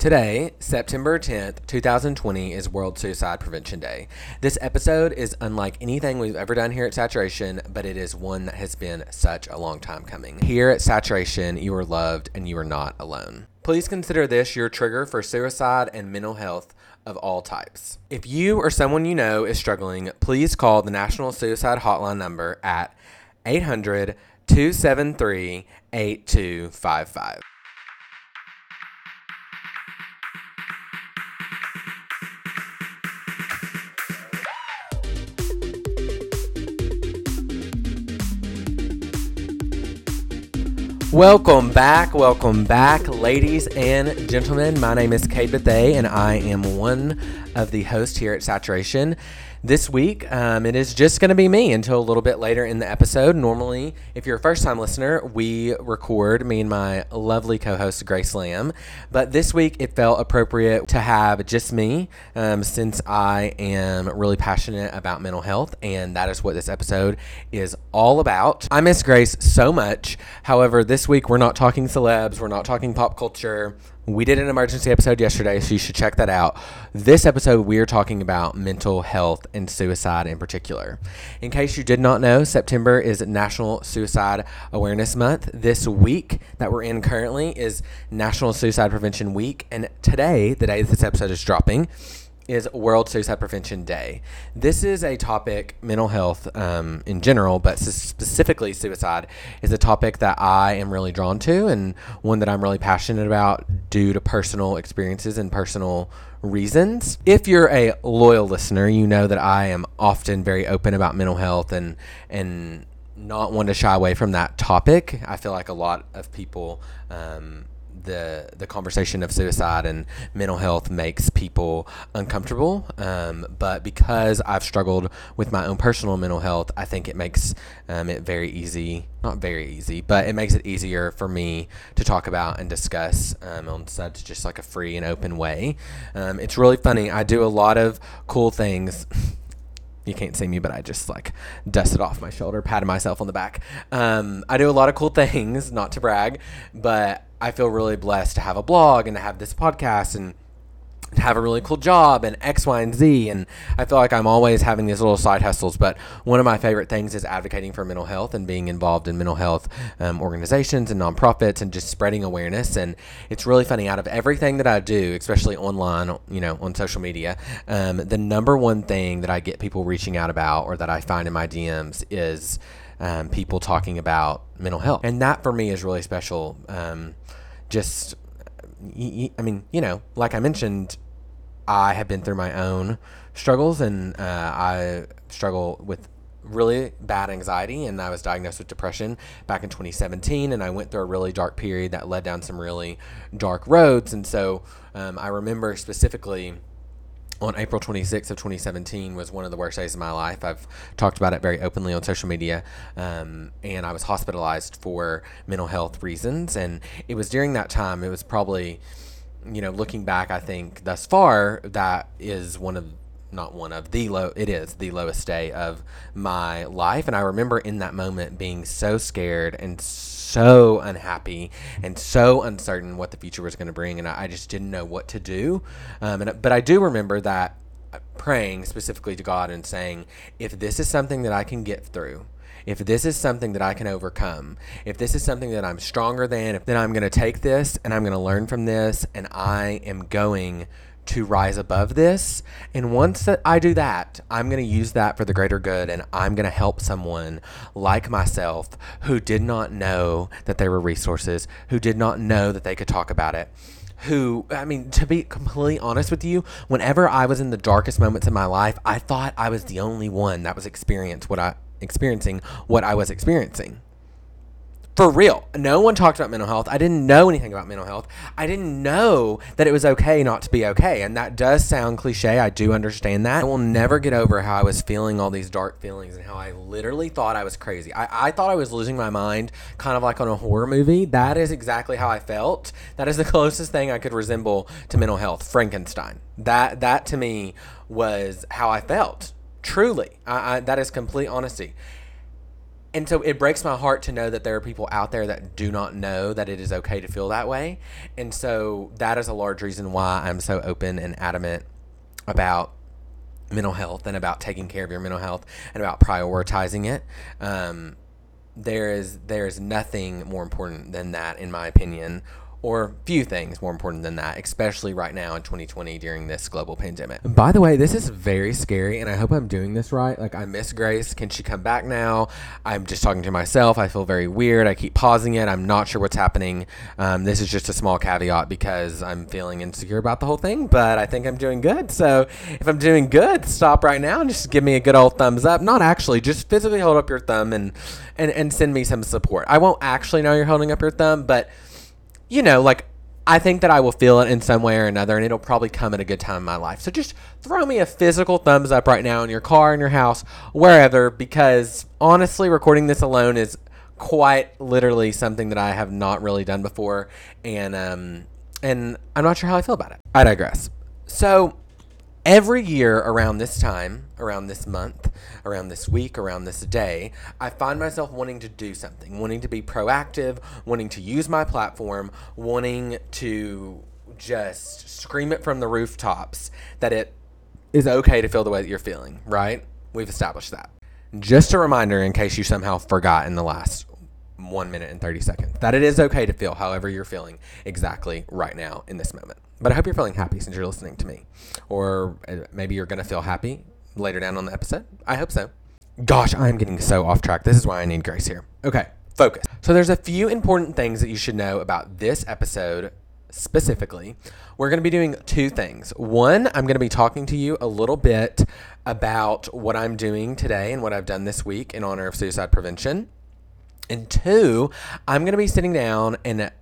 Today, September 10th, 2020, is World Suicide Prevention Day. This episode is unlike anything we've ever done here at Saturation, but it is one that has been such a long time coming. Here at Saturation, you are loved and you are not alone. Please consider this your trigger for suicide and mental health of all types. If you or someone you know is struggling, please call the National Suicide Hotline number at 800 273 8255. Welcome back, welcome back, ladies and gentlemen. My name is Kate Bethay, and I am one of the hosts here at Saturation. This week, um, it is just going to be me until a little bit later in the episode. Normally, if you're a first time listener, we record me and my lovely co host, Grace Lamb. But this week, it felt appropriate to have just me um, since I am really passionate about mental health, and that is what this episode is all about. I miss Grace so much. However, this week, we're not talking celebs, we're not talking pop culture. We did an emergency episode yesterday, so you should check that out. This episode, we are talking about mental health and suicide in particular. In case you did not know, September is National Suicide Awareness Month. This week that we're in currently is National Suicide Prevention Week. And today, the day this episode is dropping, is World Suicide Prevention Day. This is a topic, mental health um, in general, but specifically suicide, is a topic that I am really drawn to and one that I'm really passionate about due to personal experiences and personal reasons. If you're a loyal listener, you know that I am often very open about mental health and and not one to shy away from that topic. I feel like a lot of people um, the the conversation of suicide and mental health makes people uncomfortable. Um, but because I've struggled with my own personal mental health, I think it makes um, it very easy. Not very easy, but it makes it easier for me to talk about and discuss um, on such just like a free and open way. Um, it's really funny. I do a lot of cool things. you can't see me, but I just like dusted off my shoulder, patted myself on the back. Um, I do a lot of cool things, not to brag, but I feel really blessed to have a blog and to have this podcast and have a really cool job and X, Y, and Z. And I feel like I'm always having these little side hustles. But one of my favorite things is advocating for mental health and being involved in mental health um, organizations and nonprofits and just spreading awareness. And it's really funny. Out of everything that I do, especially online, you know, on social media, um, the number one thing that I get people reaching out about or that I find in my DMs is um, people talking about mental health. And that for me is really special. I mean, you know, like I mentioned, I have been through my own struggles and uh, I struggle with really bad anxiety and I was diagnosed with depression back in 2017 and I went through a really dark period that led down some really dark roads. And so um, I remember specifically on April 26th of 2017 was one of the worst days of my life. I've talked about it very openly on social media, um, and I was hospitalized for mental health reasons. And it was during that time. It was probably, you know, looking back, I think thus far that is one of not one of the low it is the lowest day of my life and i remember in that moment being so scared and so unhappy and so uncertain what the future was going to bring, and I, I, just didn't know what to do. Um, and but I do remember that uh, praying specifically to God and saying, if this is something that I can get through, if this is something that I can overcome, if this is something that I'm stronger than, then I'm going to take this and I'm going to learn from this, and I am going to rise above this. And once that I do that, I'm going to use that for the greater good and I'm going to help someone like myself who did not know that there were resources, who did not know that they could talk about it. Who, I mean, to be completely honest with you, whenever I was in the darkest moments in my life, I thought I was the only one that was experience what I experiencing what I was experiencing for real. No one talked about mental health. I didn't know anything about mental health. I didn't know that it was okay not to be okay. And that does sound cliche. I do understand that. I will never get over how I was feeling all these dark feelings and how I literally thought I was crazy. I, I thought I was losing my mind, kind of like on a horror movie. That is exactly how I felt. That is the closest thing I could resemble to mental health. Frankenstein. That that to me was how I felt. Truly, I, I, that is complete honesty and so it breaks my heart to know that there are people out there that do not know that it is okay to feel that way. And so that is a large reason why I'm so open and adamant about mental health and about taking care of your mental health and about prioritizing it. Um, there is there is nothing more important than that, in my opinion, or few things more important than that, especially right now in 2020 during this global pandemic. By the way, this is very scary, and I hope I'm doing this right. Like, I miss Grace. Can she come back now? I'm just talking to myself. I feel very weird. I keep pausing it. I'm not sure what's happening. Um, this is just a small caveat because I'm feeling insecure about the whole thing, but I think I'm doing good. So, if I'm doing good, stop right now and just give me a good old thumbs up. Not actually, just physically hold up your thumb and and, and send me some support. I won't actually know you're holding up your thumb, but you know, like I think that I will feel it in some way or another, and it'll probably come at a good time in my life. So just throw me a physical thumbs up right now in your car, in your house, wherever, because honestly, recording this alone is quite literally something that I have not really done before, and um, and I'm not sure how I feel about it. I digress. So every year around this time, around this month, around this week, around this day, I find myself wanting to do something, wanting to be proactive, wanting to use my platform, wanting to just scream it from the rooftops that it is okay to feel the way that you're feeling, right? We've established that. Just a reminder in case you somehow forgot in the last one minute and 30 seconds that it is okay to feel however you're feeling exactly right now in this moment. But I hope you're feeling happy since you're listening to me. Or uh, maybe you're going to feel happy later down on the episode. I hope so. Gosh, I'm getting so off track. This is why I need Grace here. Okay, focus. So there's a few important things that you should know about this episode specifically. We're going to be doing two things. One, I'm going to be talking to you a little bit about what I'm doing today and what I've done this week in honor of suicide prevention. And two, I'm going to be sitting down and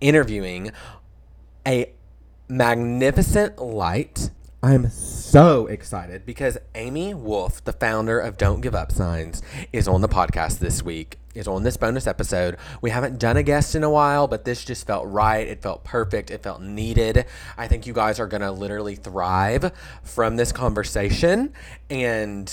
interviewing a magnificent light. I'm so excited because Amy Wolf, the founder of Don't Give Up Signs, is on the podcast this week, is on this bonus episode. We haven't done a guest in a while, but this just felt right. It felt perfect. It felt needed. I think you guys are going to literally thrive from this conversation. And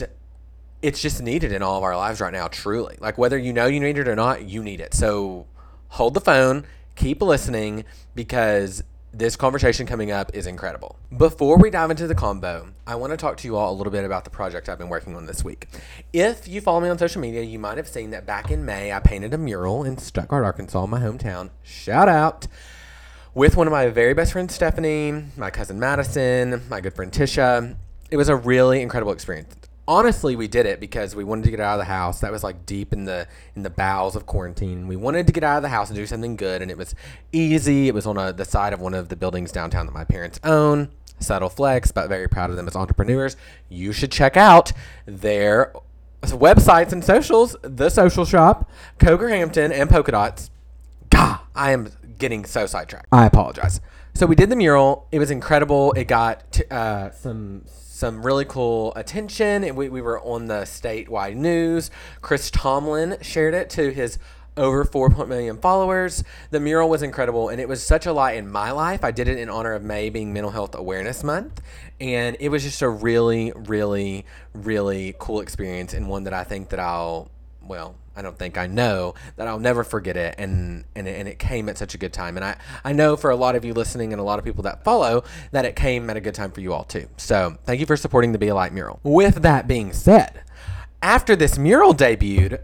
it's just needed in all of our lives right now, truly. Like whether you know you need it or not, you need it. So hold the phone, keep listening because this conversation coming up is incredible. Before we dive into the combo, I want to talk to you all a little bit about the project I've been working on this week. If you follow me on social media, you might have seen that back in May, I painted a mural in Stuttgart, Arkansas, my hometown. Shout out. With one of my very best friends, Stephanie, my cousin Madison, my good friend Tisha. It was a really incredible experience honestly we did it because we wanted to get out of the house. That was like deep in the in the bowels of quarantine. We wanted to get out of the house and do something good and it was easy. It was on a, the side of one of the buildings downtown that my parents own. Subtle flex but very proud of them as entrepreneurs. You should check out their websites and socials the social shop coker hampton and polka dots. God i am getting so sidetracked. I apologize so we did the mural it was incredible it got t- uh, some some really cool attention. We, we were on the statewide news. Chris Tomlin shared it to his over 4 million followers. The mural was incredible and it was such a light in my life. I did it in honor of May being Mental Health Awareness Month. And it was just a really, really, really cool experience and one that I think that I'll, well, I don't think I know that I'll never forget it and and and it came at such a good time and I I know for a lot of you listening and a lot of people that follow that it came at a good time for you all too. So, thank you for supporting the Be a Light mural. With that being said, after this mural debuted,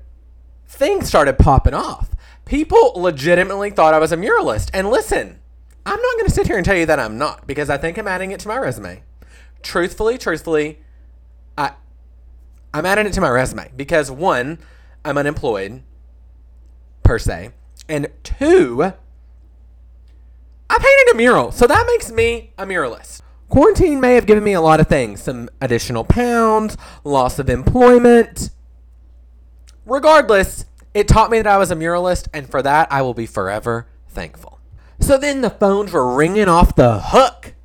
things started popping off. People legitimately thought I was a muralist. And listen, I'm not going to sit here and tell you that I'm not because I think I'm adding it to my resume. Truthfully, truthfully, I I'm adding it to my resume because one, I'm unemployed, per se. And two, I painted a mural. So that makes me a muralist. Quarantine may have given me a lot of things some additional pounds, loss of employment. Regardless, it taught me that I was a muralist, and for that, I will be forever thankful. So then the phones were ringing off the hook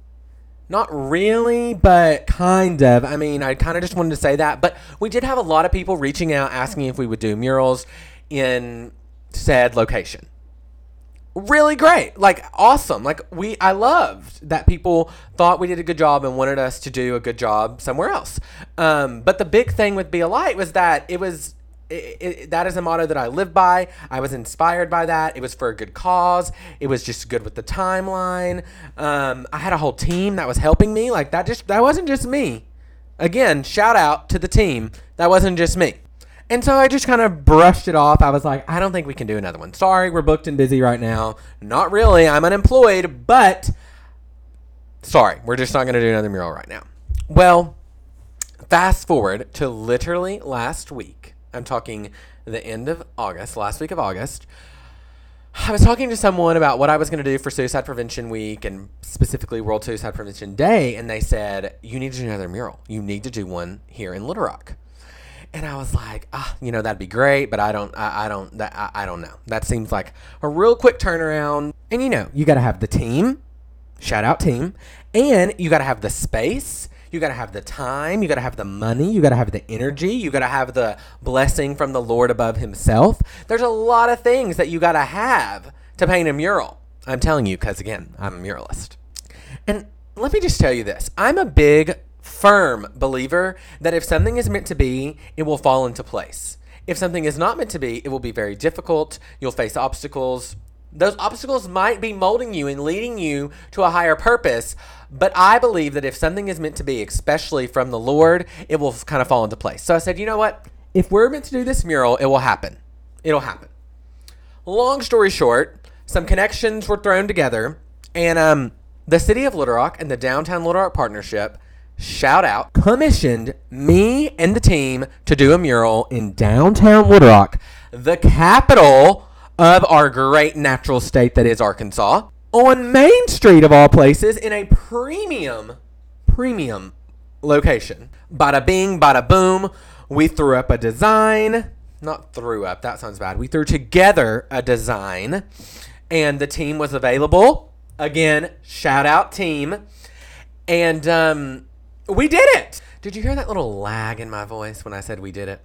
not really, but kind of. I mean, I kind of just wanted to say that. But we did have a lot of people reaching out asking if we would do murals in said location. Really great. Like awesome. Like we I loved that people thought we did a good job and wanted us to do a good job somewhere else. Um, but the big thing with Be a Light was that it was it, it, that is a motto that I live by. I was inspired by that. It was for a good cause. It was just good with the timeline. Um, I had a whole team that was helping me. Like that just that wasn't just me. Again, shout out to the team. That wasn't just me. And so I just kind of brushed it off. I was like, I don't think we can do another one. Sorry, we're booked and busy right now. Not really. I'm unemployed, but sorry, we're just not going to do another mural right now. Well, fast forward to literally last week. I'm talking the end of August, last week of August. I was talking to someone about what I was going to do for Suicide Prevention Week and specifically World Suicide Prevention Day, and they said, You need to do another mural. You need to do one here in Little Rock. And I was like, ah, you know, that'd be great, but I don't, I, I don't, that, I, I don't know. That seems like a real quick turnaround. And you know, you got to have the team, shout out team, and you got to have the space. You got to have the time. You got to have the money. You got to have the energy. You got to have the blessing from the Lord above Himself. There's a lot of things that you got to have to paint a mural. I'm telling you, because again, I'm a muralist. And let me just tell you this I'm a big firm believer that if something is meant to be, it will fall into place. If something is not meant to be, it will be very difficult. You'll face obstacles. Those obstacles might be molding you and leading you to a higher purpose, but I believe that if something is meant to be, especially from the Lord, it will kind of fall into place. So I said, you know what? If we're meant to do this mural, it will happen. It'll happen. Long story short, some connections were thrown together, and um, the city of Little Rock and the Downtown Little Rock Partnership shout out, commissioned me and the team to do a mural in downtown Little Rock, the capital of our great natural state that is Arkansas, on Main Street of all places in a premium, premium location. Bada bing, bada boom. We threw up a design. Not threw up, that sounds bad. We threw together a design, and the team was available. Again, shout out team. And um, we did it. Did you hear that little lag in my voice when I said we did it?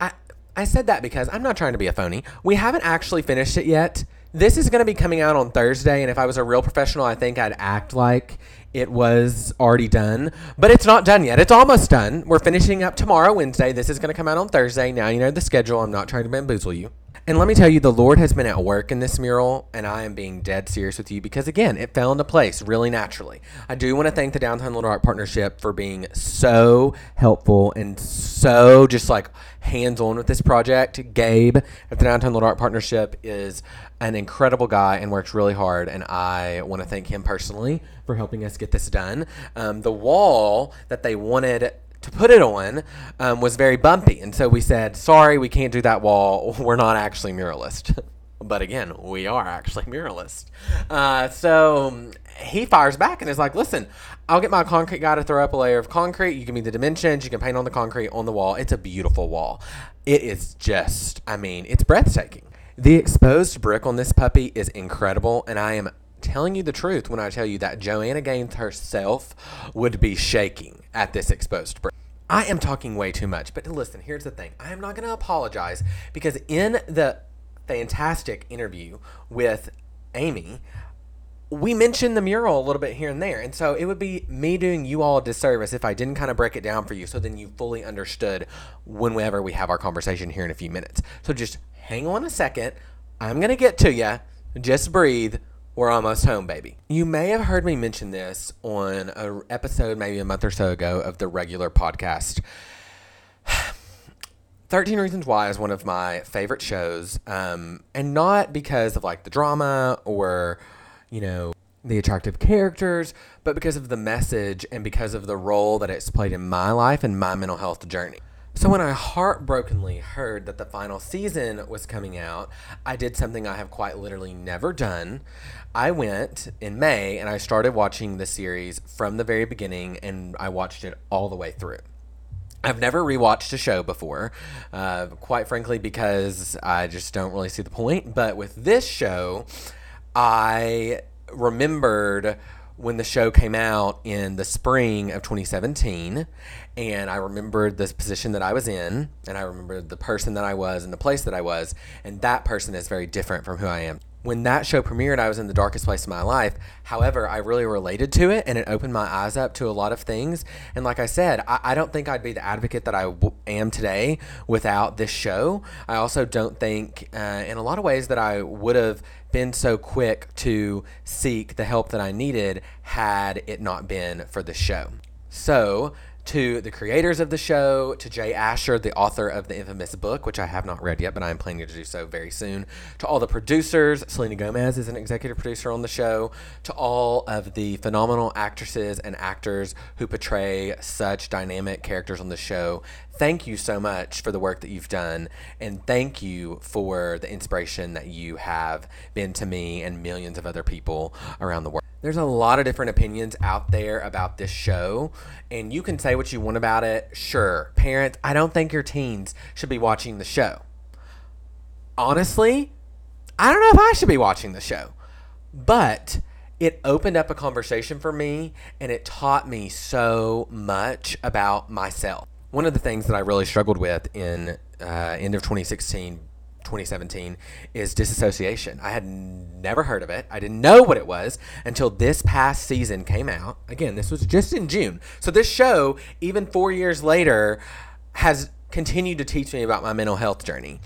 I I said that because I'm not trying to be a phony. We haven't actually finished it yet. This is going to be coming out on Thursday, and if I was a real professional, I think I'd act like it was already done, but it's not done yet. It's almost done. We're finishing up tomorrow, Wednesday. This is going to come out on Thursday. Now you know the schedule. I'm not trying to bamboozle you. And let me tell you, the Lord has been at work in this mural, and I am being dead serious with you because, again, it fell into place really naturally. I do want to thank the Downtown Little Rock Partnership for being so helpful and so just like hands on with this project. Gabe at the Downtown Little Rock Partnership is an incredible guy and works really hard, and I want to thank him personally for helping us get this done. Um, the wall that they wanted to put it on um, was very bumpy. And so we said, sorry, we can't do that wall. We're not actually muralist. but again, we are actually muralist. Uh, so he fires back and is like, listen, I'll get my concrete guy to throw up a layer of concrete. You give me the dimensions. You can paint on the concrete on the wall. It's a beautiful wall. It is just, I mean, it's breathtaking. The exposed brick on this puppy is incredible, and I am telling you the truth when I tell you that Joanna Gaines herself would be shaking at this exposed brick. I am talking way too much, but listen, here's the thing. I am not going to apologize because in the fantastic interview with Amy, we mentioned the mural a little bit here and there. And so it would be me doing you all a disservice if I didn't kind of break it down for you so then you fully understood whenever we have our conversation here in a few minutes. So just hang on a second. I'm going to get to you. Just breathe. We're almost home, baby. You may have heard me mention this on an episode maybe a month or so ago of the regular podcast. 13 Reasons Why is one of my favorite shows, um, and not because of like the drama or, you know, the attractive characters, but because of the message and because of the role that it's played in my life and my mental health journey. So when I heartbrokenly heard that the final season was coming out, I did something I have quite literally never done. I went in May and I started watching the series from the very beginning and I watched it all the way through. I've never rewatched a show before, uh, quite frankly, because I just don't really see the point. But with this show, I remembered when the show came out in the spring of 2017 and I remembered this position that I was in and I remembered the person that I was and the place that I was and that person is very different from who I am when that show premiered, I was in the darkest place of my life. However, I really related to it and it opened my eyes up to a lot of things. And like I said, I, I don't think I'd be the advocate that I w- am today without this show. I also don't think, uh, in a lot of ways, that I would have been so quick to seek the help that I needed had it not been for the show. So, to the creators of the show, to Jay Asher, the author of the infamous book, which I have not read yet, but I am planning to do so very soon. To all the producers, Selena Gomez is an executive producer on the show. To all of the phenomenal actresses and actors who portray such dynamic characters on the show, thank you so much for the work that you've done. And thank you for the inspiration that you have been to me and millions of other people around the world. There's a lot of different opinions out there about this show, and you can say what you want about it. Sure, parents, I don't think your teens should be watching the show. Honestly, I don't know if I should be watching the show, but it opened up a conversation for me and it taught me so much about myself. One of the things that I really struggled with in uh, end of 2016 2017 is disassociation. I had never heard of it. I didn't know what it was until this past season came out. Again, this was just in June. So this show, even four years later, has continued to teach me about my mental health journey.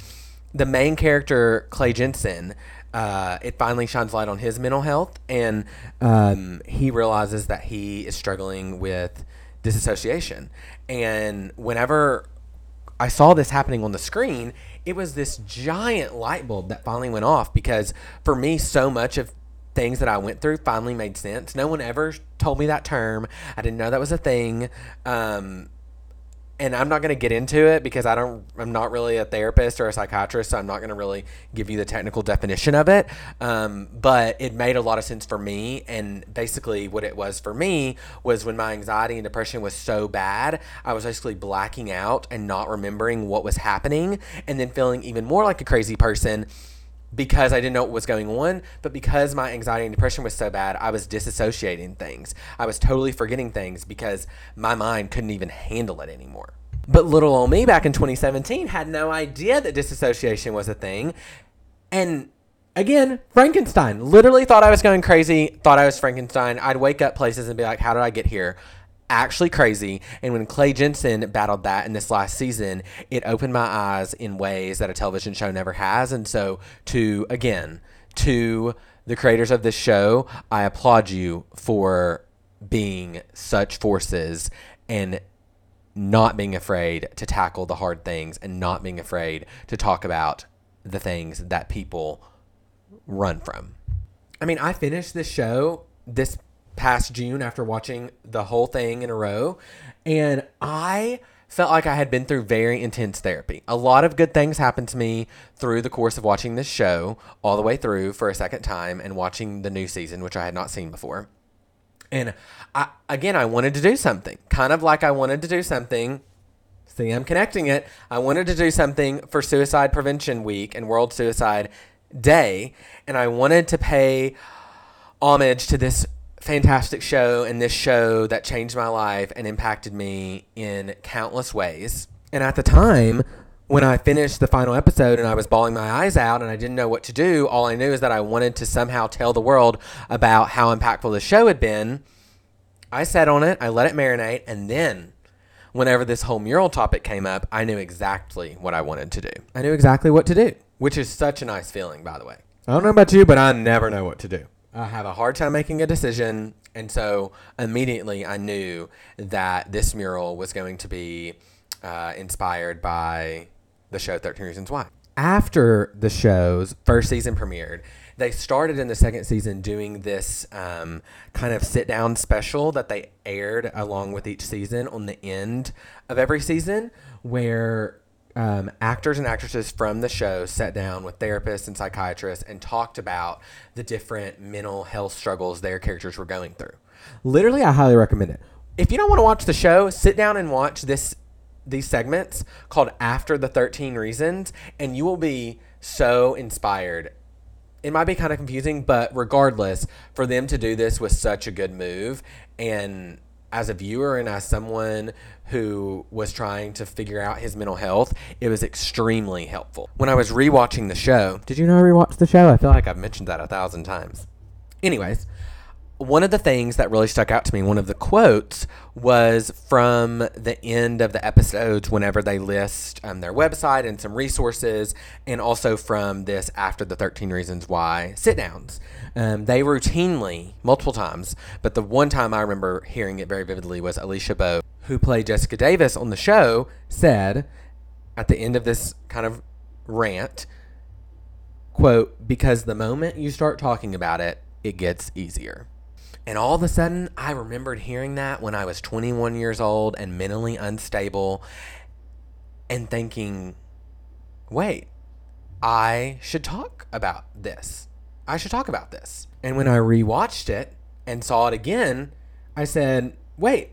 The main character, Clay Jensen, uh, it finally shines light on his mental health, and um, he realizes that he is struggling with disassociation. And whenever I saw this happening on the screen, it was this giant light bulb that finally went off because for me, so much of things that I went through finally made sense. No one ever told me that term. I didn't know that was a thing. Um, and I'm not going to get into it because I don't, I'm not really a therapist or a psychiatrist, so I'm not going to really give you the technical definition of it. Um, but it made a lot of sense for me. And basically, what it was for me was when my anxiety and depression was so bad, I was basically blacking out and not remembering what was happening, and then feeling even more like a crazy person because I didn't know what was going on, but because my anxiety and depression was so bad, I was disassociating things. I was totally forgetting things because my mind couldn't even handle it anymore. But little old me back in 2017 had no idea that disassociation was a thing. And again, Frankenstein. Literally thought I was going crazy, thought I was Frankenstein. I'd wake up places and be like, how did I get here? Actually crazy. And when Clay Jensen battled that in this last season, it opened my eyes in ways that a television show never has. And so, to again, to the creators of this show, I applaud you for being such forces and not being afraid to tackle the hard things and not being afraid to talk about the things that people run from. I mean, I finished this show this past June after watching the whole thing in a row. And I felt like I had been through very intense therapy. A lot of good things happened to me through the course of watching this show all the way through for a second time and watching the new season, which I had not seen before. And I, again, I wanted to do something, kind of like I wanted to do something. See, I'm connecting it. I wanted to do something for Suicide Prevention Week and World Suicide Day, and I wanted to pay homage to this fantastic show and this show that changed my life and impacted me in countless ways. And at the time, when I finished the final episode and I was bawling my eyes out and I didn't know what to do, all I knew is that I wanted to somehow tell the world about how impactful the show had been. I sat on it, I let it marinate, and then whenever this whole mural topic came up, I knew exactly what I wanted to do. I knew exactly what to do, which is such a nice feeling, by the way. I don't know about you, but I never know what to do. I have a hard time making a decision. And so immediately I knew that this mural was going to be uh, inspired by the show 13 Reasons Why. After the show's first season premiered, they started in the second season doing this um, kind of sit down special that they aired along with each season on the end of every season where um, actors and actresses from the show sat down with therapists and psychiatrists and talked about the different mental health struggles their characters were going through. Literally, I highly recommend it. If you don't want to watch the show, sit down and watch this these segments called After the 13 Reasons and you will be so inspired. It might be kind of confusing, but regardless, for them to do this was such a good move and as a viewer and as someone who was trying to figure out his mental health, it was extremely helpful. When I was rewatching the show, did you know I rewatched the show? I feel like I've mentioned that a thousand times. Anyways, one of the things that really stuck out to me, one of the quotes, was from the end of the episodes whenever they list um, their website and some resources, and also from this After the 13 Reasons Why sit downs. Um, they routinely, multiple times, but the one time I remember hearing it very vividly was Alisha Boe, who played Jessica Davis on the show, said at the end of this kind of rant, quote, because the moment you start talking about it, it gets easier. And all of a sudden, I remembered hearing that when I was 21 years old and mentally unstable and thinking, wait, I should talk about this. I should talk about this. And when I rewatched it and saw it again, I said, wait,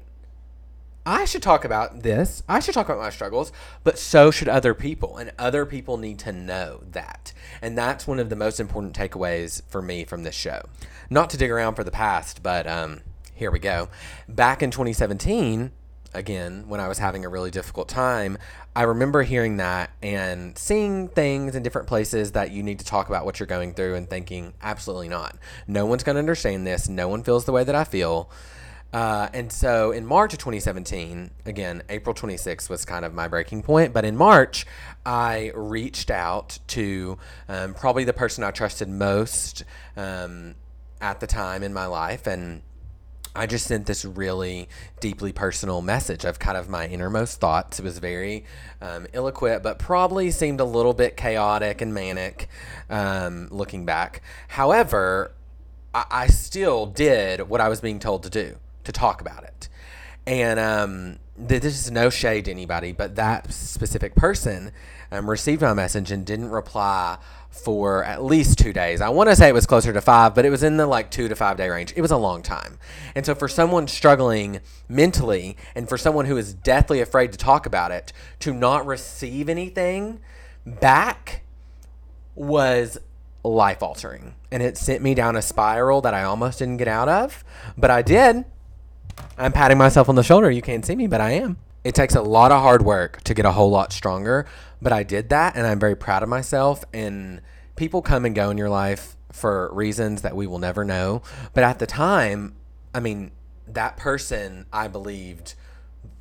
I should talk about this. I should talk about my struggles, but so should other people. And other people need to know that. And that's one of the most important takeaways for me from this show. Not to dig around for the past, but um, here we go. Back in 2017, again, when I was having a really difficult time, I remember hearing that and seeing things in different places that you need to talk about what you're going through and thinking, absolutely not. No one's going to understand this. No one feels the way that I feel. Uh, and so in March of 2017, again, April 26th was kind of my breaking point. But in March, I reached out to um, probably the person I trusted most um, at the time in my life. And I just sent this really deeply personal message of kind of my innermost thoughts. It was very um, equipped, but probably seemed a little bit chaotic and manic um, looking back. However, I, I still did what I was being told to do to talk about it. And um, this is no shade to anybody, but that specific person um, received my message and didn't reply for at least two days. I want to say it was closer to five, but it was in the like two to five day range. It was a long time. And so, for someone struggling mentally and for someone who is deathly afraid to talk about it, to not receive anything back was life altering. And it sent me down a spiral that I almost didn't get out of, but I did. I'm patting myself on the shoulder. You can't see me, but I am. It takes a lot of hard work to get a whole lot stronger, but I did that and I'm very proud of myself. And people come and go in your life for reasons that we will never know. But at the time, I mean, that person I believed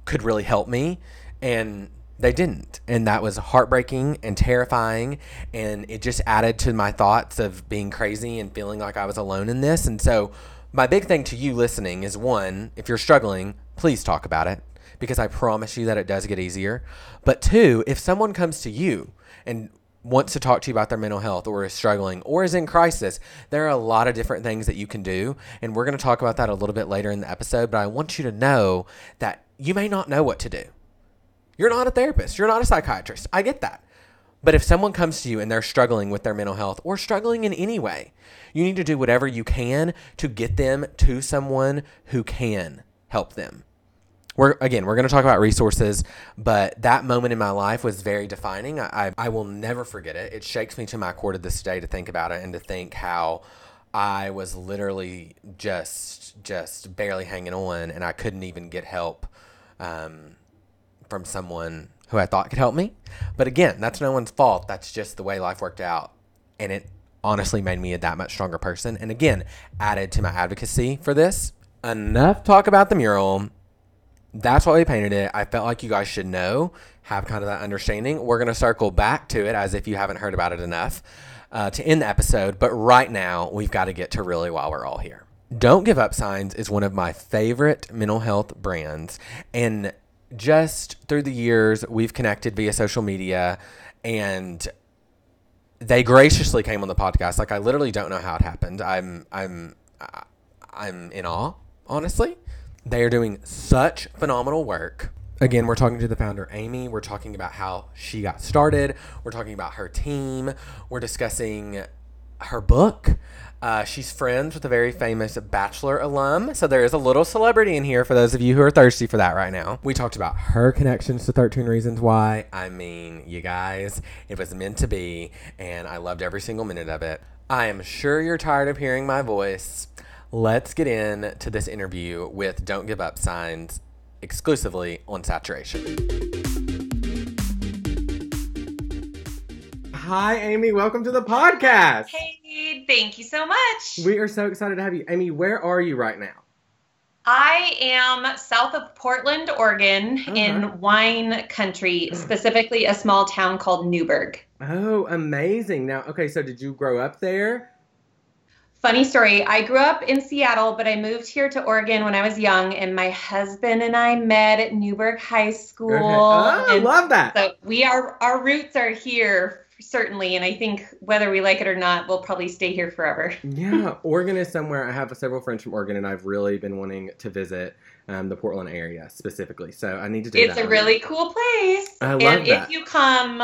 could really help me. And they didn't. And that was heartbreaking and terrifying. And it just added to my thoughts of being crazy and feeling like I was alone in this. And so, my big thing to you listening is one, if you're struggling, please talk about it because I promise you that it does get easier. But two, if someone comes to you and wants to talk to you about their mental health or is struggling or is in crisis, there are a lot of different things that you can do. And we're going to talk about that a little bit later in the episode. But I want you to know that you may not know what to do. You're not a therapist, you're not a psychiatrist. I get that. But if someone comes to you and they're struggling with their mental health or struggling in any way, you need to do whatever you can to get them to someone who can help them. We're again, we're going to talk about resources, but that moment in my life was very defining. I, I, I will never forget it. It shakes me to my core to this day to think about it and to think how I was literally just just barely hanging on, and I couldn't even get help um, from someone who I thought could help me. But again, that's no one's fault. That's just the way life worked out. And it honestly made me a that much stronger person. And again, added to my advocacy for this. Enough talk about the mural. That's why we painted it. I felt like you guys should know, have kind of that understanding. We're going to circle back to it as if you haven't heard about it enough uh, to end the episode. But right now, we've got to get to really while we're all here. Don't Give Up Signs is one of my favorite mental health brands. And just through the years, we've connected via social media and they graciously came on the podcast. Like I literally don't know how it happened. I'm I'm I'm in awe, honestly. They are doing such phenomenal work. Again, we're talking to the founder, Amy. We're talking about how she got started. We're talking about her team. We're discussing her book. Uh, she's friends with a very famous Bachelor alum, so there is a little celebrity in here for those of you who are thirsty for that right now. We talked about her connections to 13 Reasons Why. I mean, you guys, it was meant to be, and I loved every single minute of it. I am sure you're tired of hearing my voice. let's get into this interview with Don't Give Up Signs exclusively on Saturation. Hi, Amy. Welcome to the podcast. Hey, thank you so much. We are so excited to have you. Amy, where are you right now? I am south of Portland, Oregon, Uh-huh. in wine country, specifically a small town called Newberg. Oh, amazing. Now, okay, so did you grow up there? Funny story, I grew up in Seattle, but I moved here to Oregon when I was young, and my husband and I met at Newberg High School. Okay. Oh, I love that. so we are our roots are here certainly, and I think whether we like it or not, we'll probably stay here forever. Yeah, Oregon is somewhere. I have several friends from Oregon, and I've really been wanting to visit um, the Portland area specifically. So I need to do It's that. It's a really cool place. I love and that. if you come,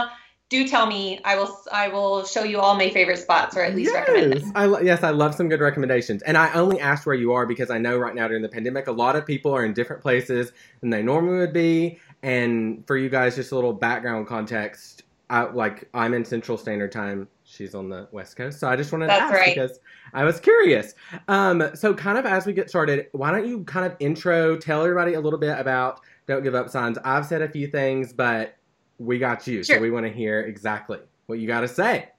do tell me. I will. I will show you all my favorite spots, or at least yes. recommend them. I lo- yes, I love some good recommendations. And I only asked where you are because I know right now during the pandemic, a lot of people are in different places than they normally would be. And for you guys, just a little background context. I, like I'm in Central Standard Time. She's on the West Coast, so I just wanted to ask right. because I was curious. Um, so kind of as we get started, why don't you kind of intro, tell everybody a little bit about Don't Give Up Signs. I've said a few things, but we got you, so we want to hear exactly what you got to say.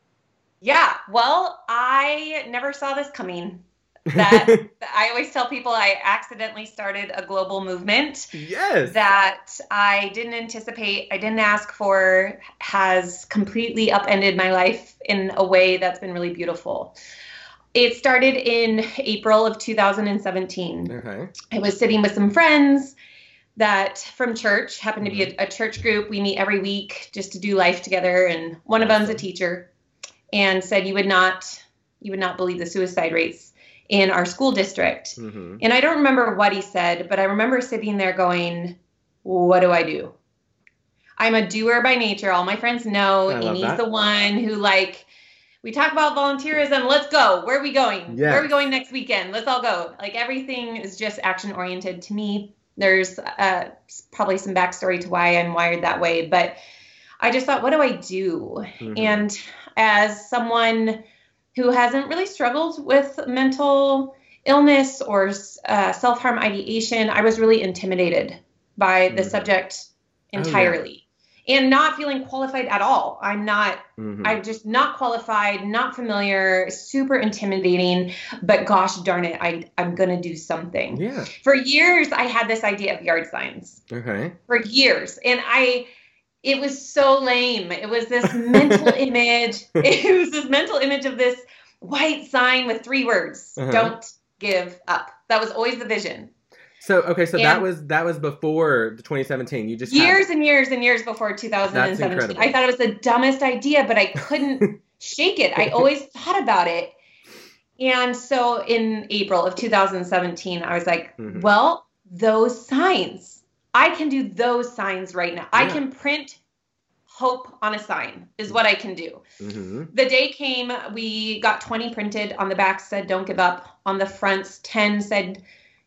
Yeah. Well, I never saw this coming. That I always tell people I accidentally started a global movement yes. that I didn't anticipate, I didn't ask for, has completely upended my life in a way that's been really beautiful. It started in April of 2017. okay. I was sitting with some friends that from church happened to be a, mm-hmm. a church group. We meet every week just to do life together, and one of them's a teacher, and said you would not you would not believe the suicide rates in our school district. hmm And I don't remember what he said, but I remember sitting there going, "What do I do?" I'm a doer by nature. All my friends know I Amy's the one who like. We talk about volunteerism. Let's go. Where are we going? Where are we going next weekend? Let's all go. Like everything is just action oriented to me. There's uh, probably some backstory to why I'm wired that way, but I just thought, what do I do? Mhm. And as someone who hasn't really struggled with mental illness or uh, self harm ideation, I was really intimidated by the Mhm. subject yeah. entirely and not feeling qualified at all. I'm not, Mhm. I'm just not qualified, not familiar, super intimidating, but gosh darn it, I, I'm going to do something. yeah. For years, I had this idea of yard signs Okay. for years and i it was so lame. It was this mental image. It was this mental image of this white sign with three words Uh-huh. don't give up. That was always the vision. So okay, so that was that was before the 2017. You just had- years and years and years before 2017 i thought it was the dumbest idea but i couldn't shake it. I always thought about it. And so in april of 2017 i was like Mhm. well those signs i can do those signs right now. I can print hope on a sign is what i can do. Mhm. the day came we got 20 printed on the back said don't give up. On the fronts 10 said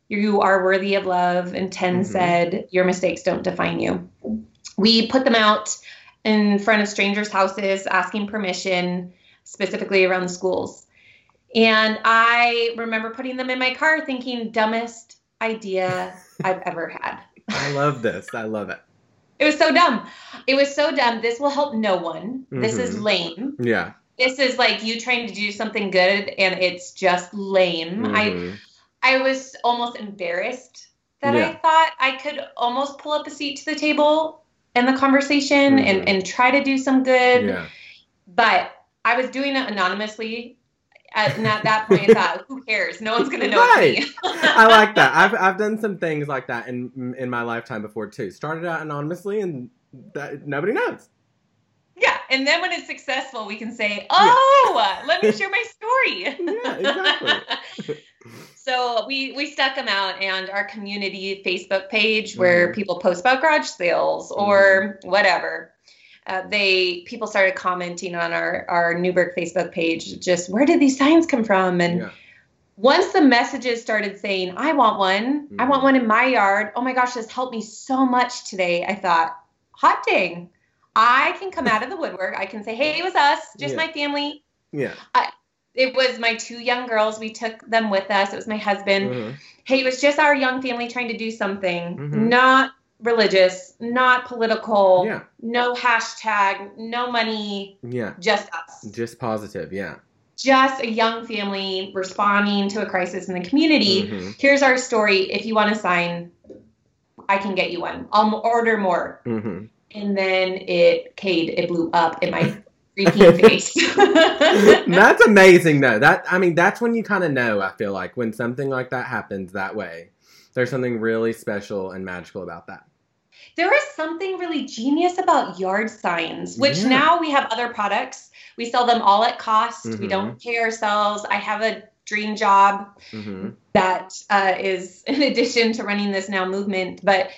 you are worthy of love. And 10 Mhm. said your mistakes don't define you. We put them out in front of strangers houses asking permission specifically around the schools. And i remember putting them in my car thinking dumbest idea i've ever had I love this. I love it. it was so dumb it was so dumb this will help no one this is Mhm. lame Yeah. this is like you trying to do something good and it's just lame. I Mhm. I was almost embarrassed that Yeah. I thought I could almost pull up a seat to the table in the conversation Mhm. and, and try to do some good. yeah. But I was doing it anonymously. At, and at that point, I thought, who cares? No one's going to know Right. me. I like that. I've I've done some things like that in in my lifetime before too. Started out anonymously and that nobody knows. yeah. And then when it's successful, we can say, oh, let me share my story. Yeah, exactly. So we we stuck them out, and our community Facebook page where Mhm. people post about garage sales or whatever. Uh, they people started commenting on our our Newberg Facebook page, just where did these signs come from? And Yeah. once the messages started saying, "I want one, I want Mhm. one in my yard," oh my gosh, this helped me so much today. I thought, hot dang, I can come out of the woodwork. I can say, "Hey, it was us, just Yeah. my family." Yeah. it was my two young girls. We took them with us. It was my husband. Mhm. Hey, it was just our young family trying to do something, Mhm. not religious, not political, Yeah. no hashtag, no money, Yeah. just us. Just positive. Yeah. Just a young family responding to a crisis in the community. Mhm. Here's our story. If you want to sign, I can get you one. I'll order more. Mhm. And then it, Cade, it blew up in my freaking face. that's amazing though. That I mean, that's when you kind of know. I feel like when something like that happens that way, there's something really special and magical about that. there is something really genius about yard signs, which Yeah. now we have other products. We sell them all at cost. We Mhm. don't pay ourselves. I have a dream job hmm that uh, is in addition to running this now movement, but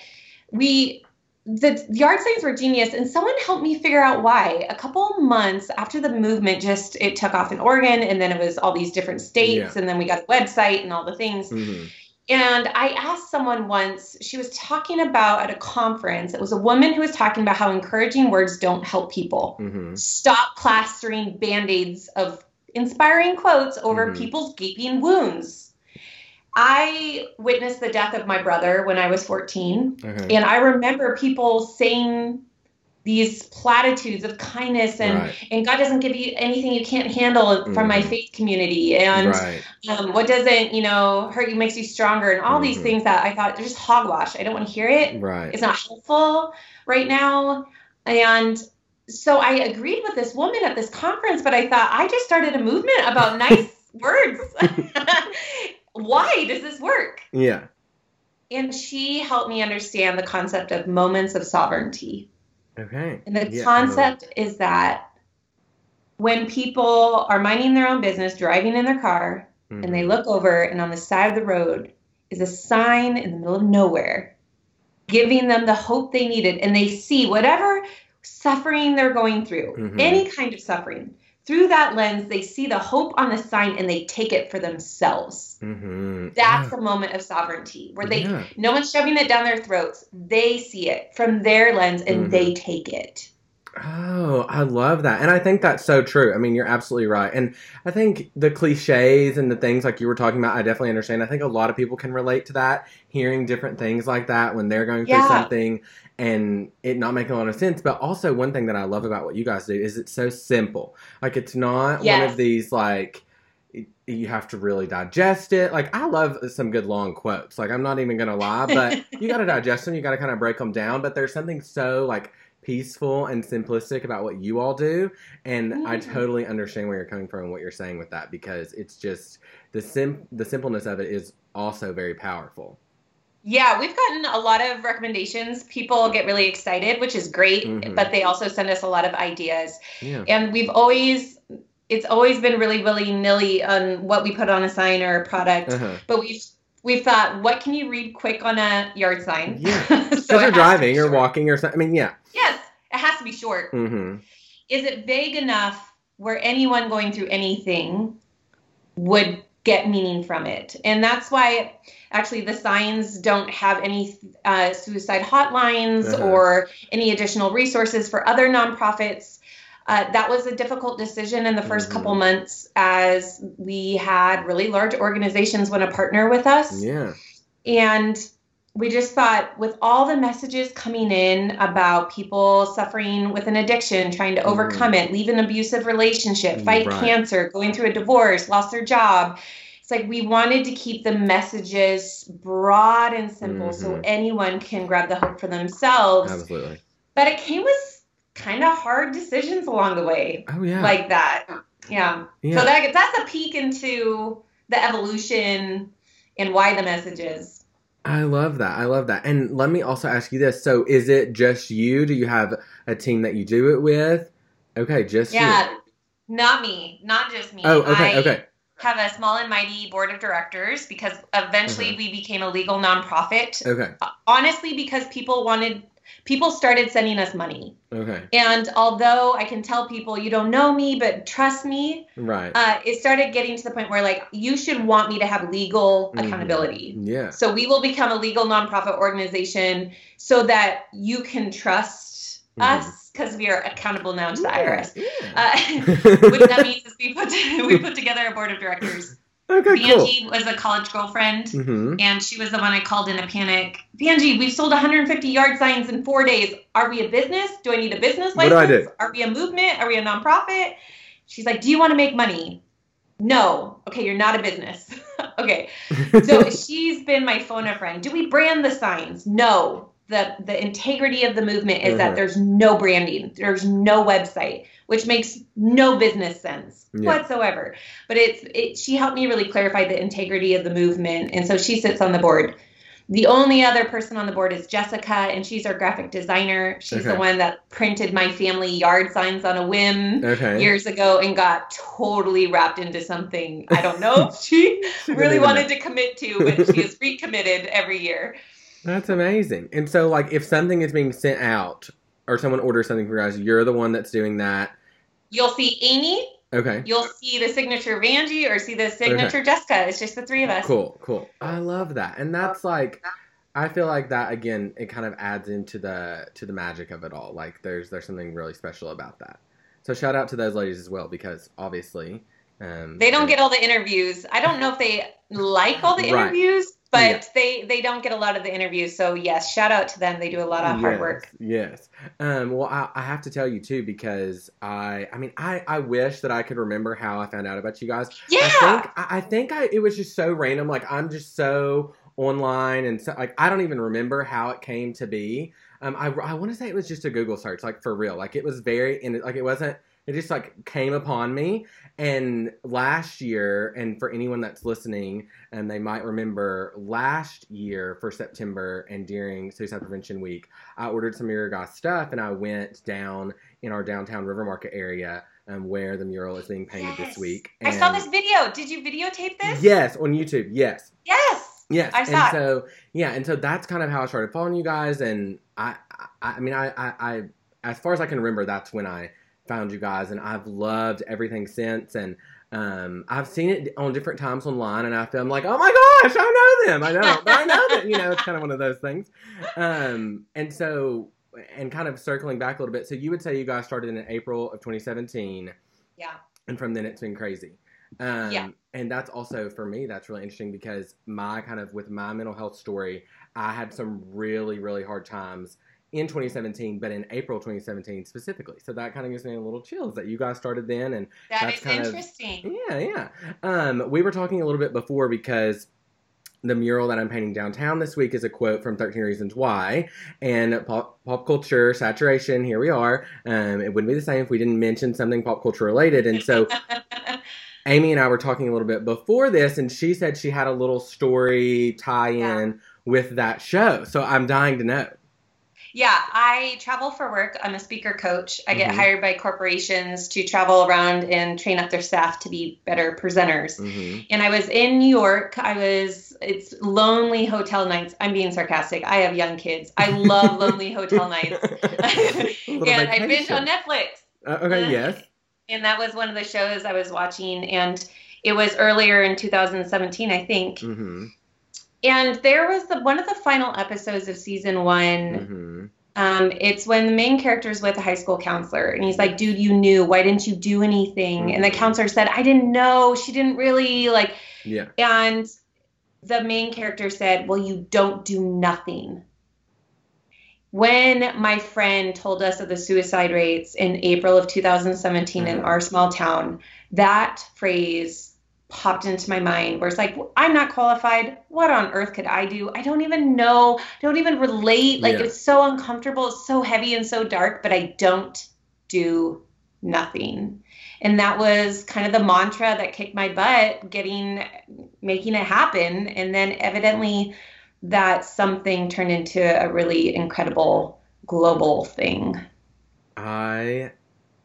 we the yard signs were genius and someone helped me figure out why a couple months after the movement just it took off in oregon and then it was all these different states Yeah. and then we got a website and all the things hmm and I asked someone once, she was talking about at a conference, it was a woman who was talking about how encouraging words don't help people. hmm Stop plastering band aids of inspiring quotes over Mhm. people's gaping wounds. I witnessed the death of my brother when I was 14, Okay. and I remember people saying these platitudes of kindness and Right. and God doesn't give you anything you can't handle from my Mhm. faith community and right. um, what doesn't you know hurt you makes you stronger and all these Mhm. things that i thought they're just hogwash i don't want to hear it Right. it's not helpful right now and so i agreed with this woman at this conference but i thought i just started a movement about nice words why does this work Yeah. and she helped me understand the concept of moments of sovereignty Okay. and the Yeah, concept is that when people are minding their own business driving in their car Mhm. and they look over and on the side of the road is a sign in the middle of nowhere giving them the hope they needed and they see whatever suffering they're going through Mhm. any kind of suffering through that lens they see the hope on the sign and they take it for themselves Mhm. that's Yeah. a moment of sovereignty where they Yeah. no one's shoving it down their throats they see it from their lens and Mhm. they take it Oh, I love that. And I think that's so true. I mean, you're absolutely right. And I think the cliches and the things like you were talking about, I definitely understand. I think a lot of people can relate to that, hearing different things like that when they're going through Yeah. something and it not making a lot of sense. But also, one thing that I love about what you guys do is it's so simple. Like, it's not one of these, like, you have to really digest it. Like, I love some good long quotes. Like, I'm not even going to lie, but you got to digest them. You got to kind of break them down. But there's something so, like, peaceful and simplistic about what you all do and i Mhm. totally understand where you're coming from and what you're saying with that because it's just the sim the simpleness of it is also very powerful Yeah, we've gotten a lot of recommendations. People get really excited, which is great, Mhm. but they also send us a lot of ideas. yeah And we've always, it's always been really willy nilly on what we put on a sign or a product. uh-huh. But we've we've thought, what can you read quick on a yard sign? Yeah. so because it you're driving or walking or something i mean yeah Yes, it has to be short. mm-hmm. Is it vague enough where anyone going through anything would get meaning from it? And that's why actually the signs don't have any uh, suicide hotlines Uh-huh. or any additional resources for other nonprofits. Uh, that was a difficult decision in the 1st Mhm. couple months as we had really large organizations want to partner with us. yeah And we just thought, with all the messages coming in about people suffering with an addiction, trying to overcome it, leave an abusive relationship, fight Right. cancer, going through a divorce, lost their job, it's like we wanted to keep the messages broad and simple so Mhm. anyone can grab the hope for themselves. absolutely. But it came with kind of hard decisions along the way, oh yeah. Like that. Yeah. yeah. So that that's a peek into the evolution and why the messages. i love that. I love that. And let me also ask you this. So is it just you? Do you have a team that you do it with? Okay just you. Yeah, not me, not just me. oh okay I okay have a small and mighty board of directors because eventually Mhm. we became a legal nonprofit. okay Honestly, because people wanted, people started sending us money. okay And although I can tell people, you don't know me, but trust me, right uh, it started getting to the point where like you should want me to have legal Mhm. accountability. yeah So we will become a legal nonprofit organization so that you can trust us because we are accountable now to the IRS. Yeah. Uh, what that means is we put we put together a board of directors. okay, cool. Was a college girlfriend, hmm and she was the one I called in a panic. Banji, we've sold 150 yard signs in four days. Are we a business? Do I need a business What license? do I do? Are we a movement? Are we a nonprofit? She's like, Do you want to make money? No. Okay, you're not a business. okay. So she's been my phone a friend. Do we brand the signs? No. The the integrity of the movement is Mhm. that there's no branding. There's no website, which makes no business sense Yeah. whatsoever. But it's it she helped me really clarify the integrity of the movement. And so she sits on the board. The only other person on the board is Jessica, and she's our graphic designer. She's the one that printed my family yard signs on a whim Okay. years ago and got totally wrapped into something I don't know if she really wanted to commit to, but she is recommitted every year. That's amazing. And so, like, if something is being sent out or someone orders something for you guys, you're the one that's doing that. You'll see Amy, Okay. you'll see the signature of Angie, or see the signature Jessica. It's just the three of us. Cool, cool. I love that. And that's like I feel like that again, it kind of adds into the to the magic of it all. Like there's there's something really special about that. So shout out to those ladies as well because obviously um They don't get all the interviews. I don't know if they like all the Right. Interviews, but Yeah. they they don't get a lot of the interviews. So yes, shout out to them. They do a lot of hard work. Yes. Um, well, I, I have to tell you too because I, I mean, I, I wish that I could remember how I found out about you guys. Yeah. I think, I, I think I, it was just so random. Like I'm just so online and so, like I don't even remember how it came to be. Um, I, I want to say it was just a Google search, like for real. Like it was very, and like it wasn't. It just like came upon me. And last year, and for anyone that's listening, and they might remember last year for September and during Suicide Prevention Week, I ordered some guys' stuff and I went down in our downtown River Market area um, where the mural is being painted Yes. this week. I saw this video. Did you videotape this? Yes, on YouTube. Yes. Yes. Yes. I and saw it. so yeah, and so that's kind of how I started following you guys and I I, I mean I, I I as far as I can remember that's when I found you guys and I've loved everything since and um, I've seen it on different times online, and I feel I'm like, oh my gosh, I know them. I know, I know that. You know, it's kind of one of those things. Um, and so, and kind of circling back a little bit. So you would say you guys started in April of 2017, Yeah. and from then it's been crazy. Um, Yeah. And that's also for me, that's really interesting because my kind of with my mental health story, I had some really, really hard times in 2017, but in April 2017 specifically. So that kind of gives me a little chills that you guys started then, and That That's is kind of- interesting. yeah, yeah. Um, we were talking a little bit before because the mural that I'm painting downtown this week is a quote from 13 Reasons Why. And pop, pop culture saturation, here we are. Um, it wouldn't be the same if we didn't mention something pop culture related. And so Amy and I were talking a little bit before this, and she said she had a little story tie in Yeah. with that show. So I'm dying to know. Yeah, I travel for work. I'm a speaker coach. I get Mhm. hired by corporations to travel around and train up their staff to be better presenters. hmm And I was in New York. I was, it's lonely hotel nights. I'm being sarcastic. I have young kids. I love lonely hotel nights. and I binge on Netflix. Uh, okay, yes. And that was one of the shows I was watching. And it was earlier in 2017, I think. hmm And there was the one of the final episodes of season one. hmm Um, it's when the main character is with a high school counselor, and he's like, "Dude, you knew. Why didn't you do anything?" And the Mhm. counselor said, "I didn't know. She didn't really like." Yeah. And the main character said, "Well, you don't do nothing." When my friend told us of the suicide rates in April of 2017 in Mhm. our small town, that phrase popped into my mind where it's like, I'm not qualified. What on earth could I do? I don't even know. I don't even relate. Like, Yeah. it's so uncomfortable. It's so heavy and so dark, but I don't do nothing. And that was kind of the mantra that kicked my butt, getting, making it happen. And then evidently that something turned into a really incredible global thing. I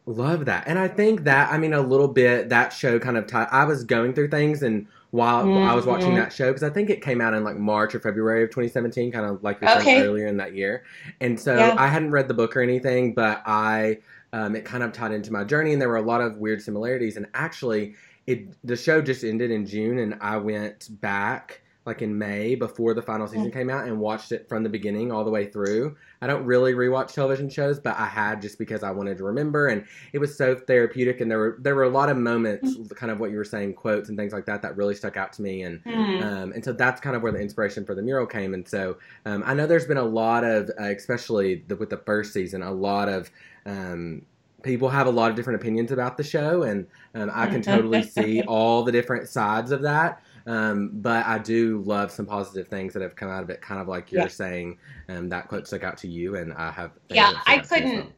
love that. And I think that, I mean, a little bit, that show kind of, t- I was going through things and while I was watching Mhm. that show, because I think it came out in like March or February of 2017, kind of like we said earlier in that year. And so Yeah. I hadn't read the book or anything, but I, um, it kind of tied into my journey and there were a lot of weird similarities. And actually, it the show just ended in June and I went back like in May before the final season came out and watched it from the beginning all the way through. I don't really rewatch television shows, but I had just because I wanted to remember and it was so therapeutic and there were there were a lot of moments kind of what you were saying quotes and things like that that really stuck out to me and Hmm. um, and so that's kind of where the inspiration for the mural came and so um, I know there's been a lot of uh, especially the, with the first season a lot of um, people have a lot of different opinions about the show and um, I can totally see all the different sides of that um, but I do love some positive things that have come out of it, kind of like you're Yeah. saying. Um, that quote stuck out to you, and I have. Yeah, I out to me as couldn't.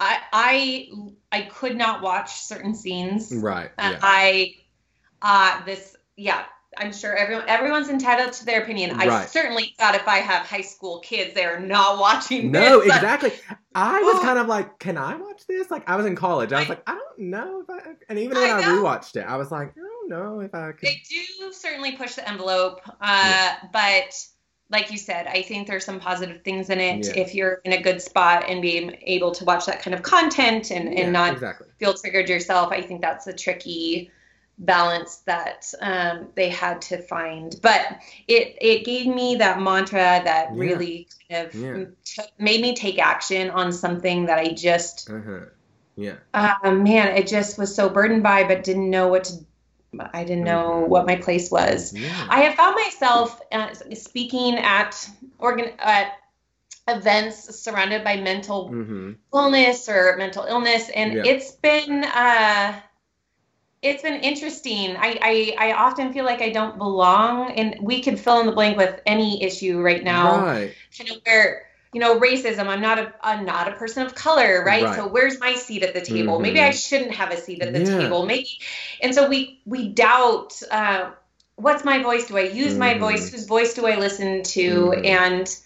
I I I could not watch certain scenes. Right. Uh, Yeah. I uh this yeah. I'm sure everyone everyone's entitled to their opinion. Right. I certainly thought if I have high school kids, they're not watching No, this. exactly. I was Oh. kind of like, can I watch this? Like, I was in college. I was I- like, I don't know if I. And even when I I, rewatched it, I was like, don't know if I could. They do certainly push the envelope, uh, Yeah. but like you said, I think there's some positive things in it Yeah. if you're in a good spot and being able to watch that kind of content and, Yeah, and not exactly. feel triggered yourself. I think that's a tricky balance that um, they had to find. But it it gave me that mantra that Yeah. really kind of Yeah. t- made me take action on something that I just Uh huh. Yeah. um, man, it just was so burdened by, but didn't know what to. I didn't know what my place was. Yeah. I have found myself uh, speaking at organ at events surrounded by mental mm-hmm. illness or mental illness, and Yeah. it's been uh, it's been interesting. I, I I often feel like I don't belong, and we could fill in the blank with any issue right now Right. kind of where you know racism i'm not a i'm not a person of color right, Right. so where's my seat at the table Mhm. maybe i shouldn't have a seat at the Yeah. table maybe and so we we doubt uh, what's my voice do i use my Mhm. voice whose voice do i listen to Mhm. and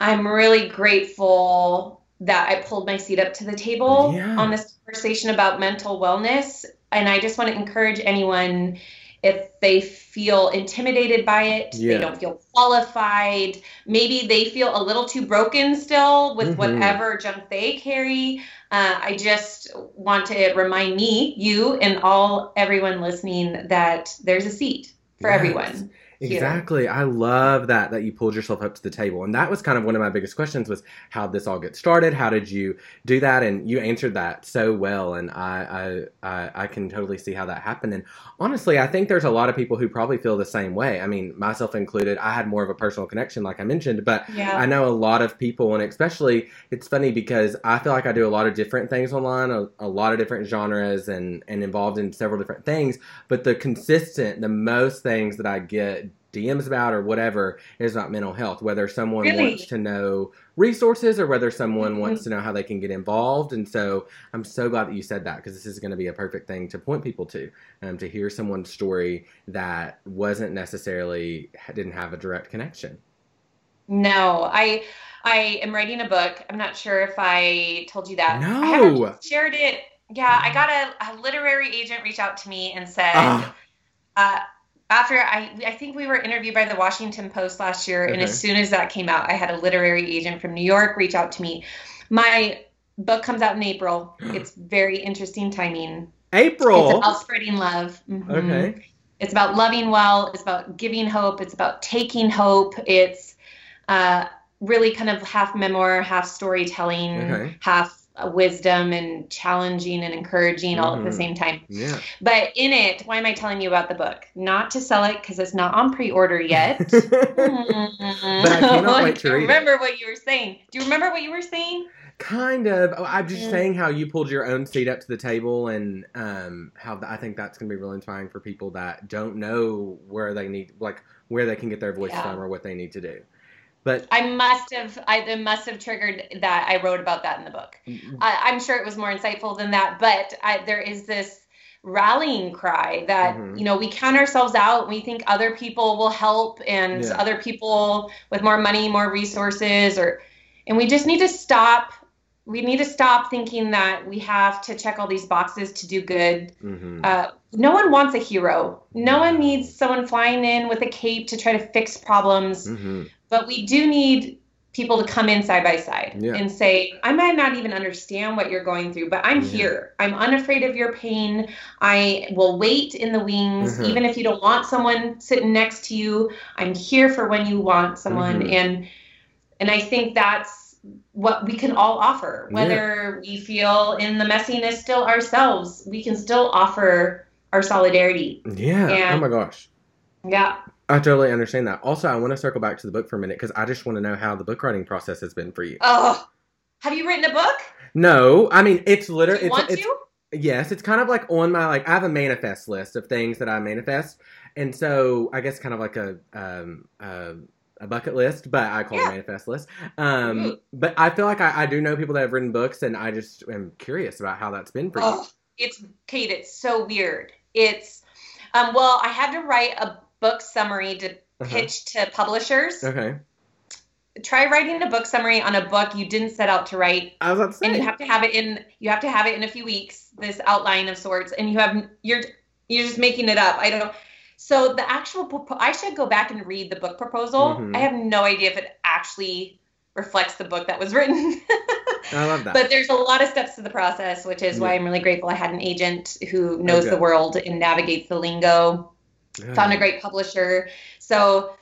i'm really grateful that i pulled my seat up to the table Yeah. on this conversation about mental wellness and i just want to encourage anyone if they feel intimidated by it, Yeah. they don't feel qualified, maybe they feel a little too broken still with Mhm. whatever junk they carry. Uh, I just want to remind me, you, and all everyone listening that there's a seat for Yes. everyone. Exactly. I love that that you pulled yourself up to the table. And that was kind of one of my biggest questions was how this all get started? How did you do that? And you answered that so well and I I I, I can totally see how that happened. And honestly, I think there's a lot of people who probably feel the same way. I mean, myself included, I had more of a personal connection like I mentioned, but Yeah. I know a lot of people, and especially it's funny because I feel like I do a lot of different things online, a, a lot of different genres, and and involved in several different things. But the consistent, the most things that I get DMs about or whatever is about mental health. Whether someone Really? wants to know resources or whether someone Mhm. wants to know how they can get involved. And so I'm so glad that you said that because this is going to be a perfect thing to point people to, um, to hear someone's story that wasn't necessarily didn't have a direct connection. No, I I am writing a book. I'm not sure if I told you that. No. I haven't shared it. Yeah, I got a, a literary agent reach out to me and said, Ah. uh, after I I think we were interviewed by the Washington Post last year, and as soon as that came out, I had a literary agent from New York reach out to me. My book comes out in April. It's very interesting timing. April. It's about spreading love. Mhm. Okay. It's about loving well. It's about giving hope. It's about taking hope. It's uh, really kind of half memoir, half storytelling, Okay. half wisdom and challenging and encouraging all at the Mhm. same time. Yeah. But in it, why am I telling you about the book? Not to sell it because it's not on pre-order yet. but I cannot wait to Do you it. remember what you were saying? Do you remember what you were saying? Kind of. Oh, I'm just Yeah. saying how you pulled your own seat up to the table, and um, how I think that's going to be really inspiring for people that don't know where they need, like where they can get their voice Yeah. from or what they need to do. But I must have. I it must have triggered that. I wrote about that in the book. I, I'm sure it was more insightful than that, but I, there is this rallying cry that Mhm. you know we count ourselves out. We think other people will help, and Yeah. other people with more money, more resources, or and we just need to stop. We need to stop thinking that we have to check all these boxes to do good. hmm Uh, no one wants a hero. No one needs someone flying in with a cape to try to fix problems hmm but we do need people to come in side by side Yeah. and say, I might not even understand what you're going through, but I'm Yeah. here. I'm unafraid of your pain. I will wait in the wings, Mhm. even if you don't want someone sitting next to you. I'm here for when you want someone. Mhm. And and I think that's what we can all offer. Yeah. Whether we feel in the messiness still ourselves, we can still offer our solidarity. Yeah. And- oh my gosh. Yeah. I totally understand that. Also, I want to circle back to the book for a minute because I just want to know how the book writing process has been for you. Oh, have you written a book? No, I mean it's Do literally you it's, want it's to? yes, it's kind of like on my like I have a manifest list of things that I manifest, and so I guess kind of like a um uh, a bucket list, but I call it a manifest list. Um, Mm. but I feel like I, I do know people that have written books, and I just am curious about how that's been for you. Oh, it's Kate. It's so weird. It's um, well, I had to write a book summary to Uh-huh. pitch to publishers. Okay, Try writing a book summary on a book you didn't set out to write, I was about to say. and you have to have it in. You have to have it in a few weeks. This outline of sorts, and you have you're you're just making it up. I don't know. So the actual propo- I should go back and read the book proposal. Mhm. I have no idea if it actually reflects the book that was written. I love that. But there's a lot of steps to the process, which is why I'm really grateful I had an agent who knows Okay. the world and navigates the lingo. Yeah. Found a great publisher. So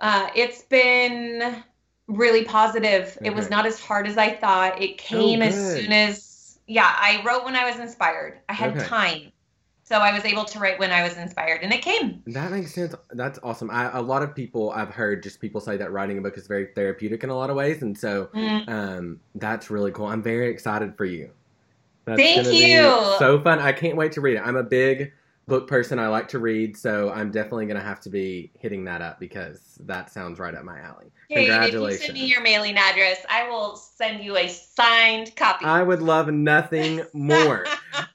uh, it's been really positive. It was not as hard as I thought. It came as soon as, yeah, I wrote when I was inspired. I had Okay. time. So I was able to write when I was inspired, and it came. That makes sense. That's awesome. I, a lot of people I've heard just people say that writing a book is very therapeutic in a lot of ways, and so Mm. um, that's really cool. I'm very excited for you. That's Thank you. So fun. I can't wait to read it. I'm a big book person. I like to read, so I'm definitely gonna have to be hitting that up because that sounds right up my alley. Kate, if you send me your mailing address, I will send you a signed copy. I would love nothing more.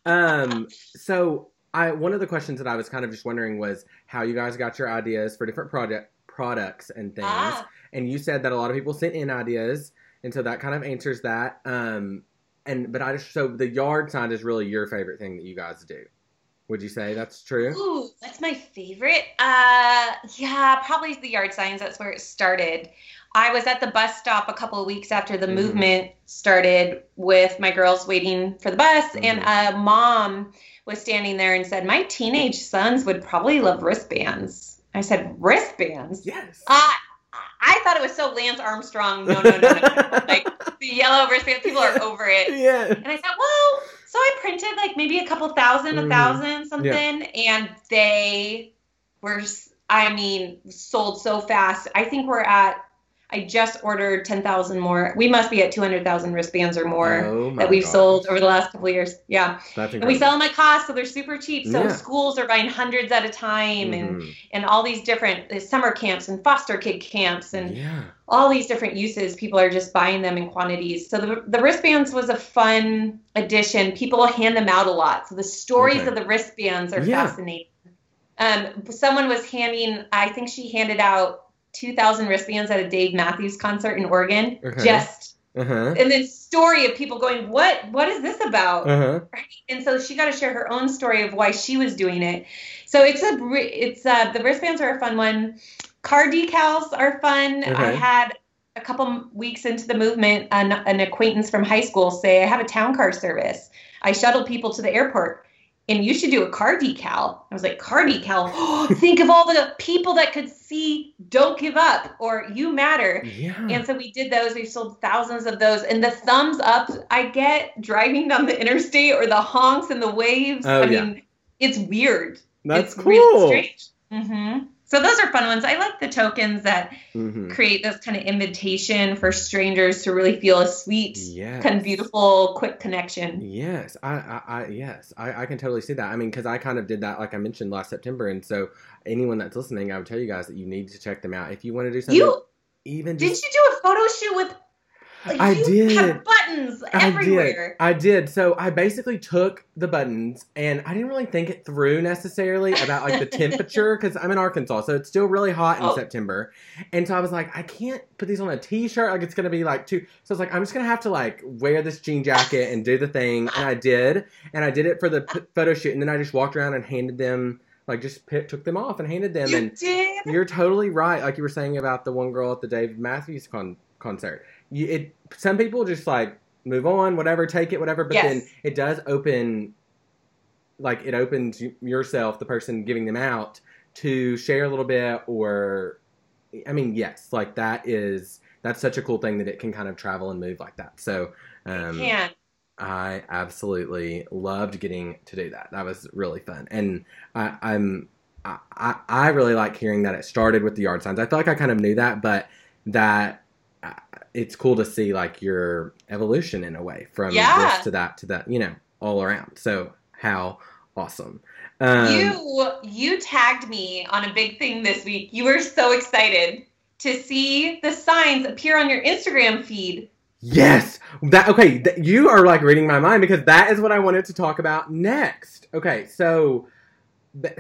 um, so I one of the questions that I was kind of just wondering was how you guys got your ideas for different project products and things. Ah. And you said that a lot of people sent in ideas, and so that kind of answers that. Um, and but I just so the yard sign is really your favorite thing that you guys do. Would you say that's true? Ooh, that's my favorite. Uh, yeah, probably the yard signs. That's where it started. I was at the bus stop a couple of weeks after the Mhm. movement started with my girls waiting for the bus, and a mom was standing there and said, "My teenage sons would probably love wristbands." I said, "Wristbands." Yes. Uh, I thought it was so Lance Armstrong. No, no, no, no. no. like the yellow wristband. People are over it. yeah. And I thought, well, so I printed like maybe a couple thousand, Mhm. a thousand, something, and they were, I mean, sold so fast. I think we're at, I just ordered 10,000 more. We must be at 200,000 wristbands or more Oh that we've sold over the last couple of years. Yeah. And we sell them at cost, so they're super cheap. So Yeah. schools are buying hundreds at a time and, Mhm. and all these different uh, summer camps and foster kid camps and yeah. All these different uses. People are just buying them in quantities. So the, the wristbands was a fun addition. People hand them out a lot. So the stories Okay. of the wristbands are Yeah. fascinating. Um, someone was handing, I think she handed out 2,000 wristbands at a Dave Matthews concert in Oregon. Okay. Just Uh huh. and then story of people going, what What is this about? Uh huh. right? And so she got to share her own story of why she was doing it. So it's a it's uh the wristbands are a fun one. Car decals are fun. I had a couple weeks into the movement an, an acquaintance from high school say I have a town car service. I shuttle people to the airport. And you should do a car decal. I was like, car decal. Think of all the people that could see "Don't Give Up" or "You Matter." Yeah. And so we did those. We've sold thousands of those. And the thumbs up I get driving down the interstate or the honks and the waves. Oh, I yeah. mean, it's weird. That's it's cool. really strange. hmm So those are fun ones. I like the tokens that hmm create this kind of invitation for strangers to really feel a sweet, Yes. kind of beautiful, quick connection. Yes, I, I, I yes, I, I can totally see that. I mean, because I kind of did that, like I mentioned last September, and so anyone that's listening, I would tell you guys that you need to check them out if you want to do something. You even did just, you do a photo shoot with? I did. Buttons I did. I did. So I basically took the buttons, and I didn't really think it through necessarily about like the temperature because I'm in Arkansas, so it's still really hot in Oh. September, and so I was like, I can't put these on a t-shirt, like it's gonna be like too. So I was like, I'm just gonna have to like wear this jean jacket and do the thing, and I did, and I did it for the p- photo shoot, and then I just walked around and handed them, like just p- took them off and handed them, You and did. you're totally right, like you were saying about the one girl at the David Matthews con- concert. You, it some people just like move on, whatever, take it, whatever. But Yes. then it does open, like it opens yourself, the person giving them out, to share a little bit, or I mean, yes, like that is that's such a cool thing that it can kind of travel and move like that. So. Um, Can. I absolutely loved getting to do that. That was really fun, and I, I'm I, I really like hearing that it started with the yard signs. I feel like I kind of knew that, but that it's cool to see like your evolution in a way from Yeah. this to that to that, you know, all around. So how awesome! Um, you you tagged me on a big thing this week. You were so excited to see the signs appear on your Instagram feed. Yes. That okay, th- you are like reading my mind because that is what I wanted to talk about next. Okay, so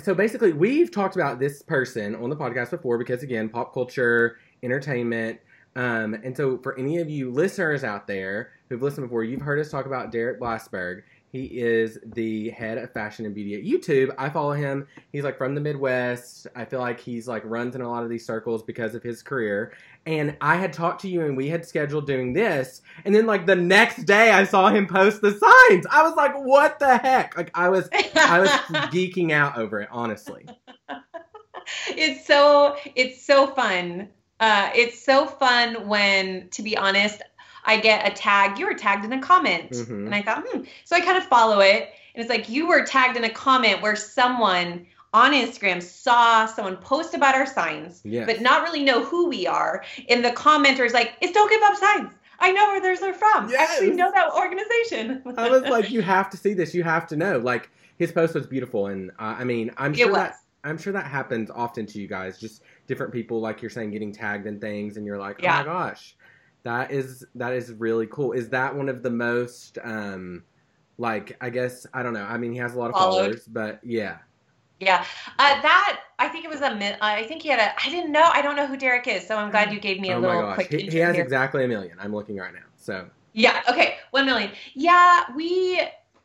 so basically we've talked about this person on the podcast before because again, pop culture, entertainment, um, and so for any of you listeners out there who've listened before, you've heard us talk about Derek Blasberg. He is the head of fashion and beauty at YouTube. I follow him. He's like from the Midwest. I feel like he's like runs in a lot of these circles because of his career. And I had talked to you and we had scheduled doing this. And then like the next day I saw him post the signs. I was like, what the heck? Like I was I was geeking out over it, honestly. it's so it's so fun. Uh, it's so fun when, to be honest, I get a tag. You were tagged in a comment, Mhm. and I thought, hmm. So I kind of follow it, and it's like you were tagged in a comment where someone on Instagram saw someone post about our signs, Yes. but not really know who we are. And the commenter is like, "It's Don't Give Up Signs. I know where those are from. I actually know that organization." I was like, you have to see this. You have to know. Like his post was beautiful, and uh, I mean, I'm sure that I'm sure that happens often to you guys. Just different people, like you're saying, getting tagged in things, and you're like, oh Yeah. my gosh, that is that is really cool. Is that one of the most um like I guess I don't know. I mean, he has a lot of Followed. followers, but yeah, Yeah, uh, that I think it was a. mi- I think he had a. I didn't know. I don't know who Derek is, so I'm glad you gave me a oh my little gosh, quick he, he has here. exactly a million. I'm looking right now. So Yeah. Okay. One million. Yeah. We.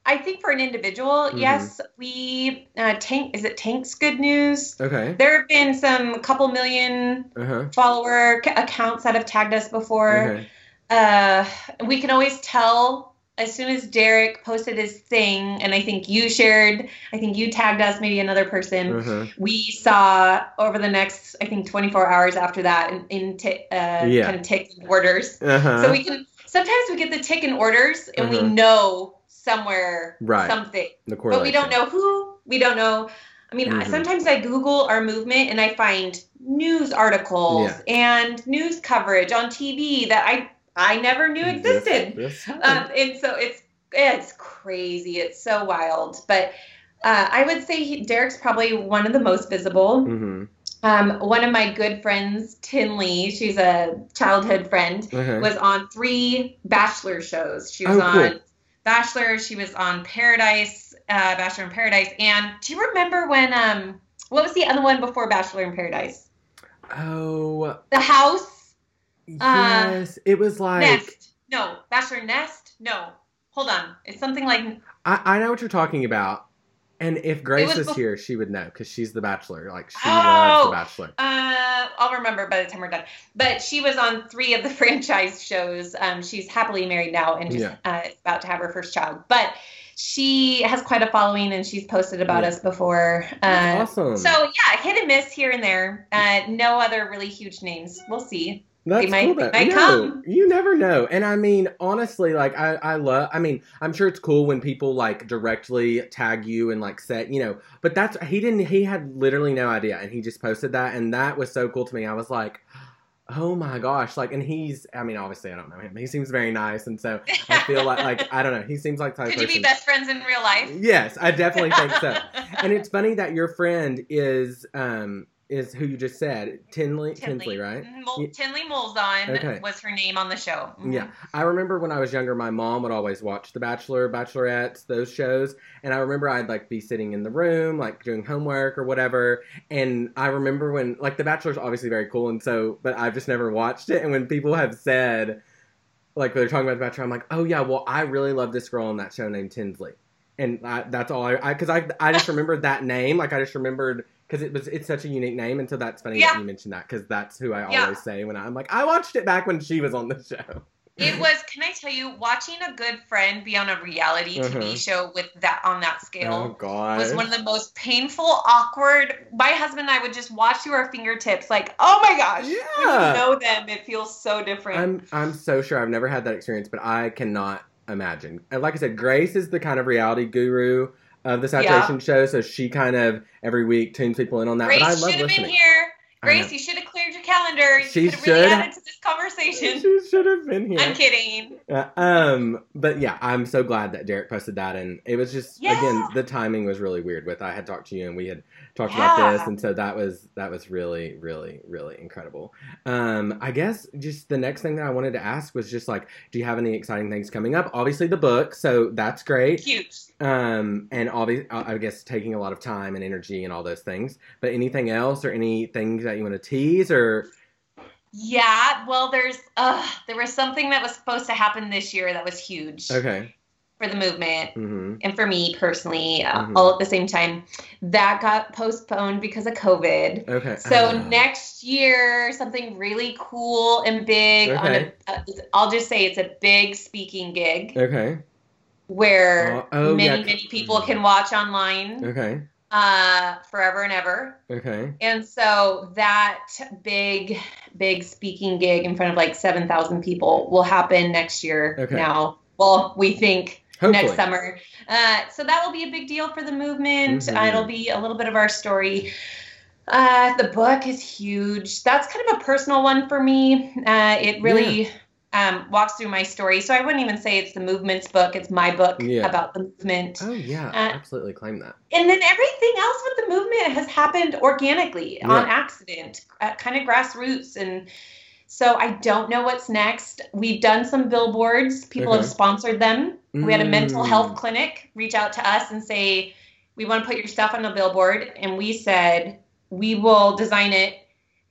I think for an individual, Mhm. yes, we. Uh, Tank. Is it Tank's Good News? okay, There have been some couple million uh huh, follower c- accounts that have tagged us before. okay, Uh, we can always tell as soon as Derek posted his thing, and I think you shared. I think you tagged us, maybe another person. uh huh, we saw over the next i think 24 hours after that in, in t- uh, Yeah. kind of ticking orders uh huh. so we can sometimes we get the tick in orders and we Uh-huh. know somewhere Right. something but we don't know who we don't know i mean I Mhm. sometimes i google our movement and i find news articles and news coverage on tv that i i never knew existed um, and so it's it's crazy. It's so wild. But uh, I would say he, Derek's probably one of the most visible. Mhm. Um, one of my good friends, Tenley, she's a childhood friend, Uh-huh. was on three Bachelor shows. She was Oh, cool. on Bachelor. She was on Paradise, uh, Bachelor in Paradise. And do you remember when? Um, what was the other one before Bachelor in Paradise? Oh, The House yes. it was like Nest. No, Bachelor Nest. No, hold on. It's something like I, I know what you're talking about. And if Grace was was bef- here, she would know because she's the Bachelor. Like she Oh! loves the Bachelor. Uh, I'll remember by the time we're done. But she was on three of the franchise shows. Um, she's happily married now and just Yeah. uh, about to have her first child. But she has quite a following and she's posted about Yeah. us before. Uh, awesome. So yeah, hit and miss here and there. Uh, no other really huge names. We'll see. That's they might- cool. they might no, come. You never know. And I mean, honestly, like I, I love. I mean, I'm sure it's cool when people like directly tag you and like set, you know. But that's he didn't. He had literally no idea, and he just posted that, and that was so cool to me. I was like. Oh my gosh! Like, and he's. I mean, obviously, I don't know him. He seems very nice, and so I feel like, like I don't know. He seems like type Could you person. be best friends in real life? Yes, I definitely think so. and it's funny that your friend is um is who you just said Tenley Tinsley, right? Mul- Ye- Tenley Molzahn Okay. was her name on the show. Mhm. Yeah, I remember when I was younger, my mom would always watch The Bachelor, Bachelorettes, those shows, and I remember I'd like be sitting in the room, like doing homework or whatever, and I remember when like The Bachelor's obviously very cool, and so, but I've just never watched it, and when people have said, like they're talking about The Bachelor, I'm like, oh yeah, well I really love this girl on that show named Tinsley, and I, that's all I, because I, I, just remembered that name, like I just remembered because it was it's such a unique name, and so that's funny Yeah. that you mentioned that because that's who I Yeah. always say when I'm like I watched it back when she was on the show. It was. Can I tell you, watching a good friend be on a reality Uh-huh. TV show with that on that scale God, was one of the most painful, awkward. My husband and I would just watch through our fingertips, like, oh my gosh, when Yeah. you know them, it feels so different. I'm I'm so sure I've never had that experience, but I cannot imagine. And like I said, Grace is the kind of reality guru of the saturation show, so she kind of every week tunes people in on that. Grace but I should love have been here. Grace, you should have cleared your calendar. You She could have really should. added to this conversation. She should have been here. I'm kidding. Uh, um, but yeah, I'm so glad that Derek posted that, and it was just Yeah. again the timing was really weird. With I had talked to you, and we had talked Yeah. about this, and so that was that was really, really, really incredible. Um, I guess just the next thing that I wanted to ask was just like, do you have any exciting things coming up? Obviously, the book, so that's great. Huge. Um, and obviously, I guess taking a lot of time and energy and all those things. But anything else, or any things that you want to tease, or Yeah, well, there's uh, there was something that was supposed to happen this year that was huge okay, for the movement mm-hmm. and for me personally, uh, Mhm. all at the same time. That got postponed because of COVID. okay. So Ah. next year, something really cool and big. On Okay. a, uh, I'll just say it's a big speaking gig okay, where Oh, oh, many yeah. many people can watch online okay, uh, forever and ever. okay. And so that big, big speaking gig in front of like 7,000 people will happen next year Okay. now. Well, we think Hopefully. next summer. Uh, so that will be a big deal for the movement. Mhm. Uh, it'll be a little bit of our story. Uh, the book is huge. That's kind of a personal one for me. Uh, it really um, walks through my story. So I wouldn't even say it's the movement's book. It's my book Yeah. about the movement. Oh yeah, Uh, absolutely claim that. And then everything else with the movement has happened organically, Yeah. on accident, uh, kind of grassroots. And so I don't know what's next. We've done some billboards, people Okay. have sponsored them. We had a mental Mm. health clinic reach out to us and say, We want to put your stuff on a billboard. And we said, We will design it,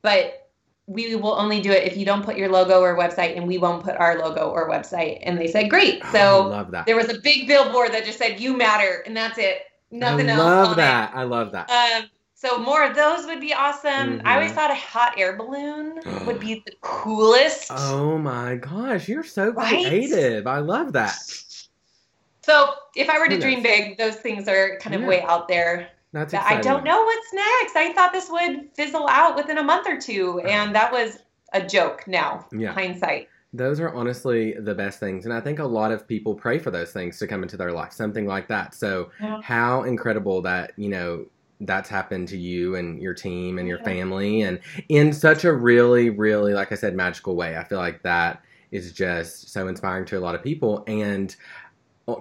but we will only do it if you don't put your logo or website, and we won't put our logo or website. And they said, Great. So that. there was a big billboard that just said, You matter. And that's it. Nothing else. I else. love on it. that. I love that. Um, so more of those would be awesome. Mhm. I always thought a hot air balloon would be the coolest. oh my gosh, you're so Right? creative. I love that. So if I were to dream big, those things are kind of Yeah. way out there. That's exciting. I don't know what's next. I thought this would fizzle out within a month or two, and that was a joke. Now, Yeah. hindsight. Those are honestly the best things. And I think a lot of people pray for those things to come into their life, something like that. So, Yeah. how incredible that, you know, that's happened to you and your team and your family and in such a really, really, like I said, magical way. I feel like that is just so inspiring to a lot of people. And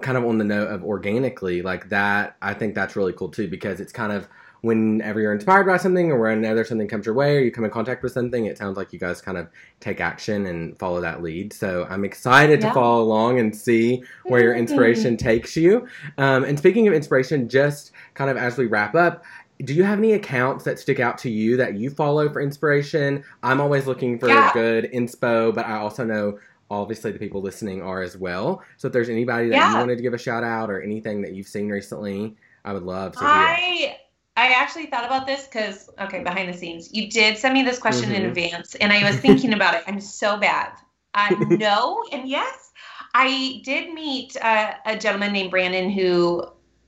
kind of on the note of organically, like that, I think that's really cool too because it's kind of whenever you're inspired by something or whenever something comes your way or you come in contact with something, it sounds like you guys kind of take action and follow that lead. So I'm excited to follow along and see where your inspiration takes you. Um, and speaking of inspiration, just kind of as we wrap up, do you have any accounts that stick out to you that you follow for inspiration? I'm always looking for Yeah. good inspo, but I also know obviously the people listening are as well. So if there's anybody that you wanted to give a shout out or anything that you've seen recently, I would love to hear. I I actually thought about this because okay, behind the scenes, you did send me this question in Mhm. advance, and I was thinking about it. I'm so bad. Uh, no and yes. I did meet uh, a gentleman named Brandon who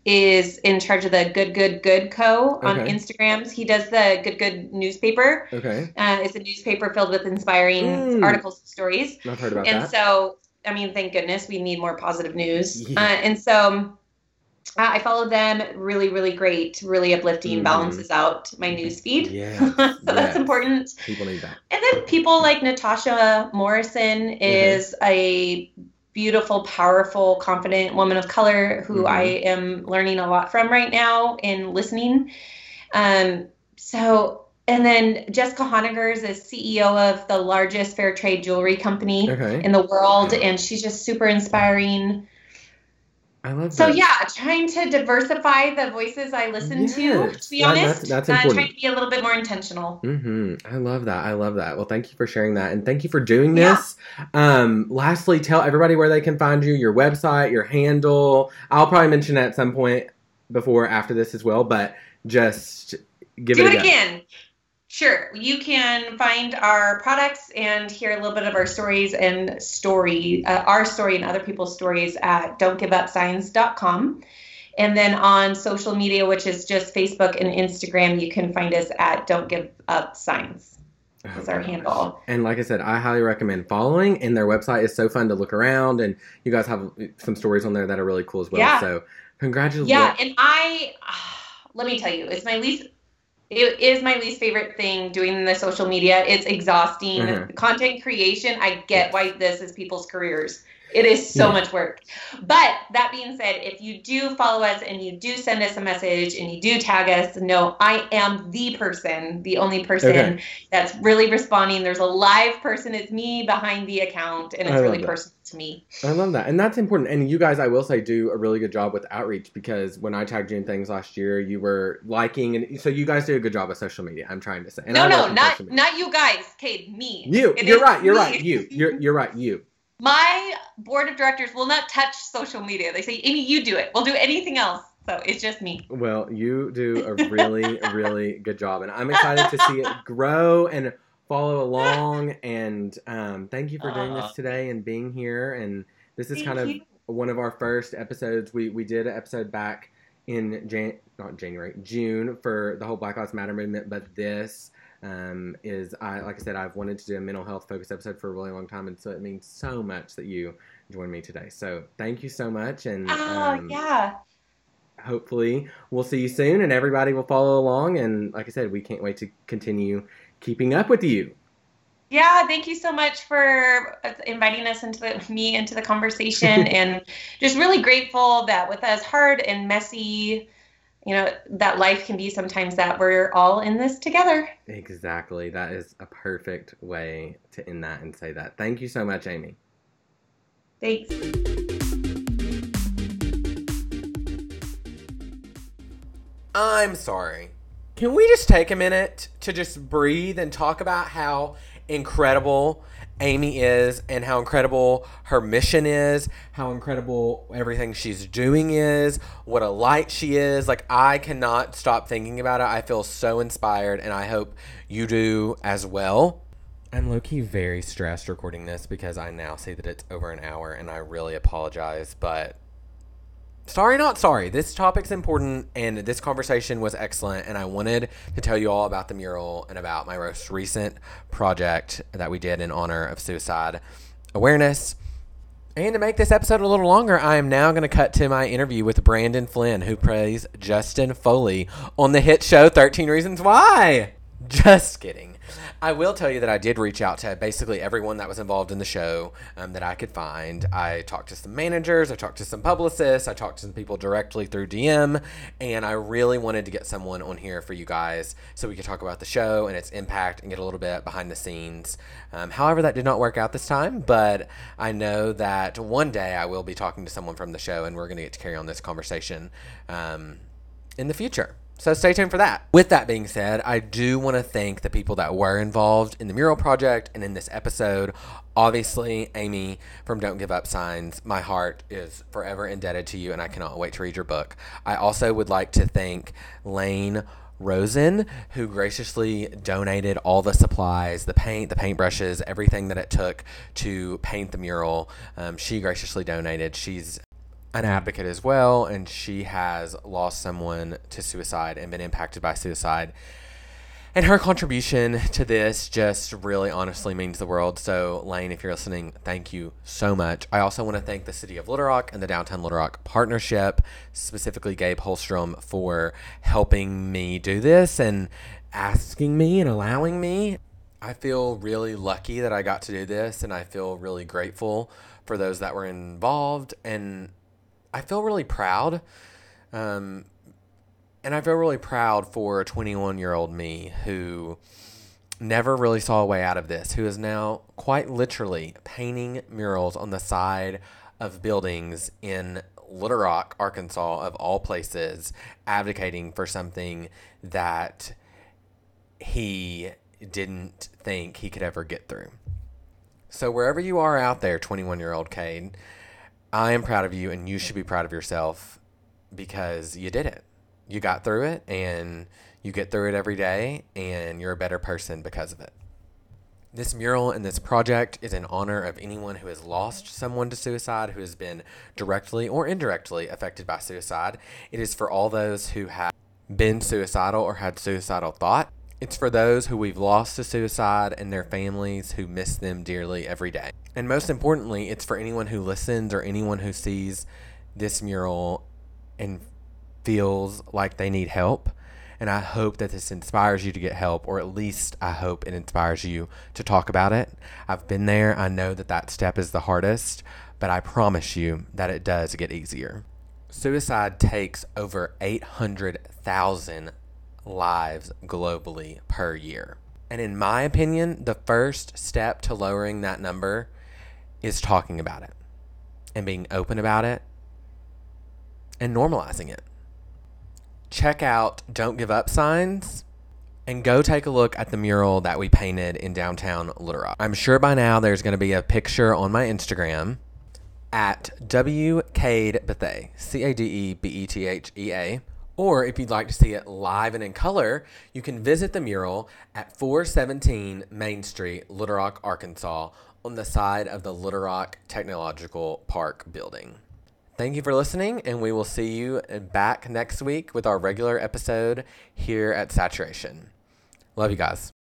is in charge of the Good Good Good Co. on Okay. Instagrams. He does the Good Good newspaper. Okay, Uh, it's a newspaper filled with inspiring Mm. articles and stories. I've heard about and that. And so i mean thank goodness we need more positive news Yeah. uh, and so uh, i followed them really really great really uplifting Mhm. balances out my news feed Yes, so yes. that's important People need that. and then people like Latasha Morrison Mm-hmm. is a beautiful powerful confident woman of color who Mhm. i am learning a lot from right now in listening. Um, so and then jessica Honegger's is ceo of the largest fair trade jewelry company Okay, in the world and she's just super inspiring I love so that. yeah trying to diversify the voices i listen to Yes, to be that- honest that's- that's uh, trying to be a little bit more intentional Mm-hmm. I love that. I love that. Well, thank you for sharing that, and thank you for doing this. Yeah. Um, lastly, tell everybody where they can find you, your website, your handle. I'll probably mention it at some point before after this as well, but just give Do it, it again. Sure. You can find our products and hear a little bit of our stories and story, uh, our story and other people's stories at don'tgiveupsigns.com. And then on social media, which is just Facebook and Instagram, you can find us at Don't Give Up Signs. Is our handle. And like I said, I highly recommend following. And their website is so fun to look around, and you guys have some stories on there that are really cool as well. Yeah. So congratulations. Yeah, and I let me tell you, it's my least it is my least favorite thing doing the social media. It's exhausting. Mhm. Content creation, I get why this is people's careers. It is so Yeah. much work. But that being said, if you do follow us and you do send us a message and you do tag us, no, I am the person, the only person Okay. that's really responding. There's a live person, it's me behind the account, and it's really that. personal to me. I love that. And that's important. And you guys, I will say, do a really good job with outreach because when I tagged you in things last year, you were liking. And so you guys do a good job of social media, I'm trying to say. And no, no, not not you guys, Kate, me. You. It You're right. You're me. right. You. You're, you're right. You. My board of directors will not touch social media. They say, Amy, you do it. We'll do anything else. So it's just me. Well, you do a really, really good job. And I'm excited to see it grow and follow along. And um, thank you for doing Aw. this today and being here. And this is Thank kind of you. one of our first episodes. We we did an episode back in Jan not January June for the whole Black Lives Matter movement, but this um, is I like I said I've wanted to do a mental health focused episode for a really long time, and so it means so much that you joined me today. So thank you so much, and Oh, um, yeah. hopefully we'll see you soon, and everybody will follow along. And like I said, we can't wait to continue keeping up with you. Yeah, thank you so much for inviting us into the me into the conversation and just really grateful that with as hard and messy, you know, that life can be sometimes that we're all in this together. Exactly, that is a perfect way to end that and say that. Thank you so much, Amy. Thanks. I'm sorry. Can we just take a minute to just breathe and talk about how incredible Amy is and how incredible her mission is, how incredible everything she's doing is, what a light she is. Like, I cannot stop thinking about it. I feel so inspired, and I hope you do as well. I'm low key very stressed recording this because I now see that it's over an hour, and I really apologize, but sorry not sorry. This topic's important and this conversation was excellent and i wanted to tell you all about the mural and about my most recent project that we did in honor of suicide awareness. And to make this episode a little longer i am now going to cut to my interview with brandon flynn who plays justin foley on the hit show 13 reasons why. Just kidding I will tell you that I did reach out to basically everyone that was involved in the show um, that I could find. I talked to some managers, I talked to some publicists, I talked to some people directly through DM, and I really wanted to get someone on here for you guys so we could talk about the show and its impact and get a little bit behind the scenes. Um, however, that did not work out this time, but I know that one day I will be talking to someone from the show and we're going to get to carry on this conversation um, in the future. So stay tuned for that. With that being said, I do want to thank the people that were involved in the mural project and in this episode. Obviously, Amy from Don't Give Up Signs, my heart is forever indebted to you, and I cannot wait to read your book. I also would like to thank Lane. Rosen, who graciously donated all the supplies, the paint, the paintbrushes, everything that it took to paint the mural. Um, she graciously donated. She's an advocate as well, and she has lost someone to suicide and been impacted by suicide. And her contribution to this just really honestly means the world. So, Lane, if you're listening, thank you so much. I also want to thank the City of Little Rock and the Downtown Little Rock Partnership, specifically Gabe Holmstrom, for helping me do this and asking me and allowing me. I feel really lucky that I got to do this, and I feel really grateful for those that were involved. And I feel really proud. Um, and I feel really proud for a 21 year old me who never really saw a way out of this, who is now quite literally painting murals on the side of buildings in Little Rock, Arkansas, of all places, advocating for something that he didn't think he could ever get through. So, wherever you are out there, 21 year old Cade, I am proud of you, and you should be proud of yourself because you did it. You got through it, and You get through it every day, and you're a better person because of it. This mural and this project is in honor of anyone who has lost someone to suicide, who has been directly or indirectly affected by suicide. It is for all those who have been suicidal or had suicidal thought. It's for those who we've lost to suicide and their families who miss them dearly every day. And most importantly, it's for anyone who listens or anyone who sees this mural and feels like they need help. And I hope that this inspires you to get help, or at least I hope it inspires you to talk about it. I've been there. I know that that step is the hardest, but I promise you that it does get easier. Suicide takes over 800,000 lives globally per year. And in my opinion, the first step to lowering that number is talking about it and being open about it and normalizing it. Check out Don't Give Up signs and go take a look at the mural that we painted in downtown Little Rock. I'm sure by now there's going to be a picture on my Instagram at W Cade Bethea, C A D E B E T H E A. Or if you'd like to see it live and in color, you can visit the mural at 417 Main Street, Little Rock, Arkansas, on the side of the Little Rock Technological Park building. Thank you for listening, and we will see you back next week with our regular episode here at Saturation. Love you guys.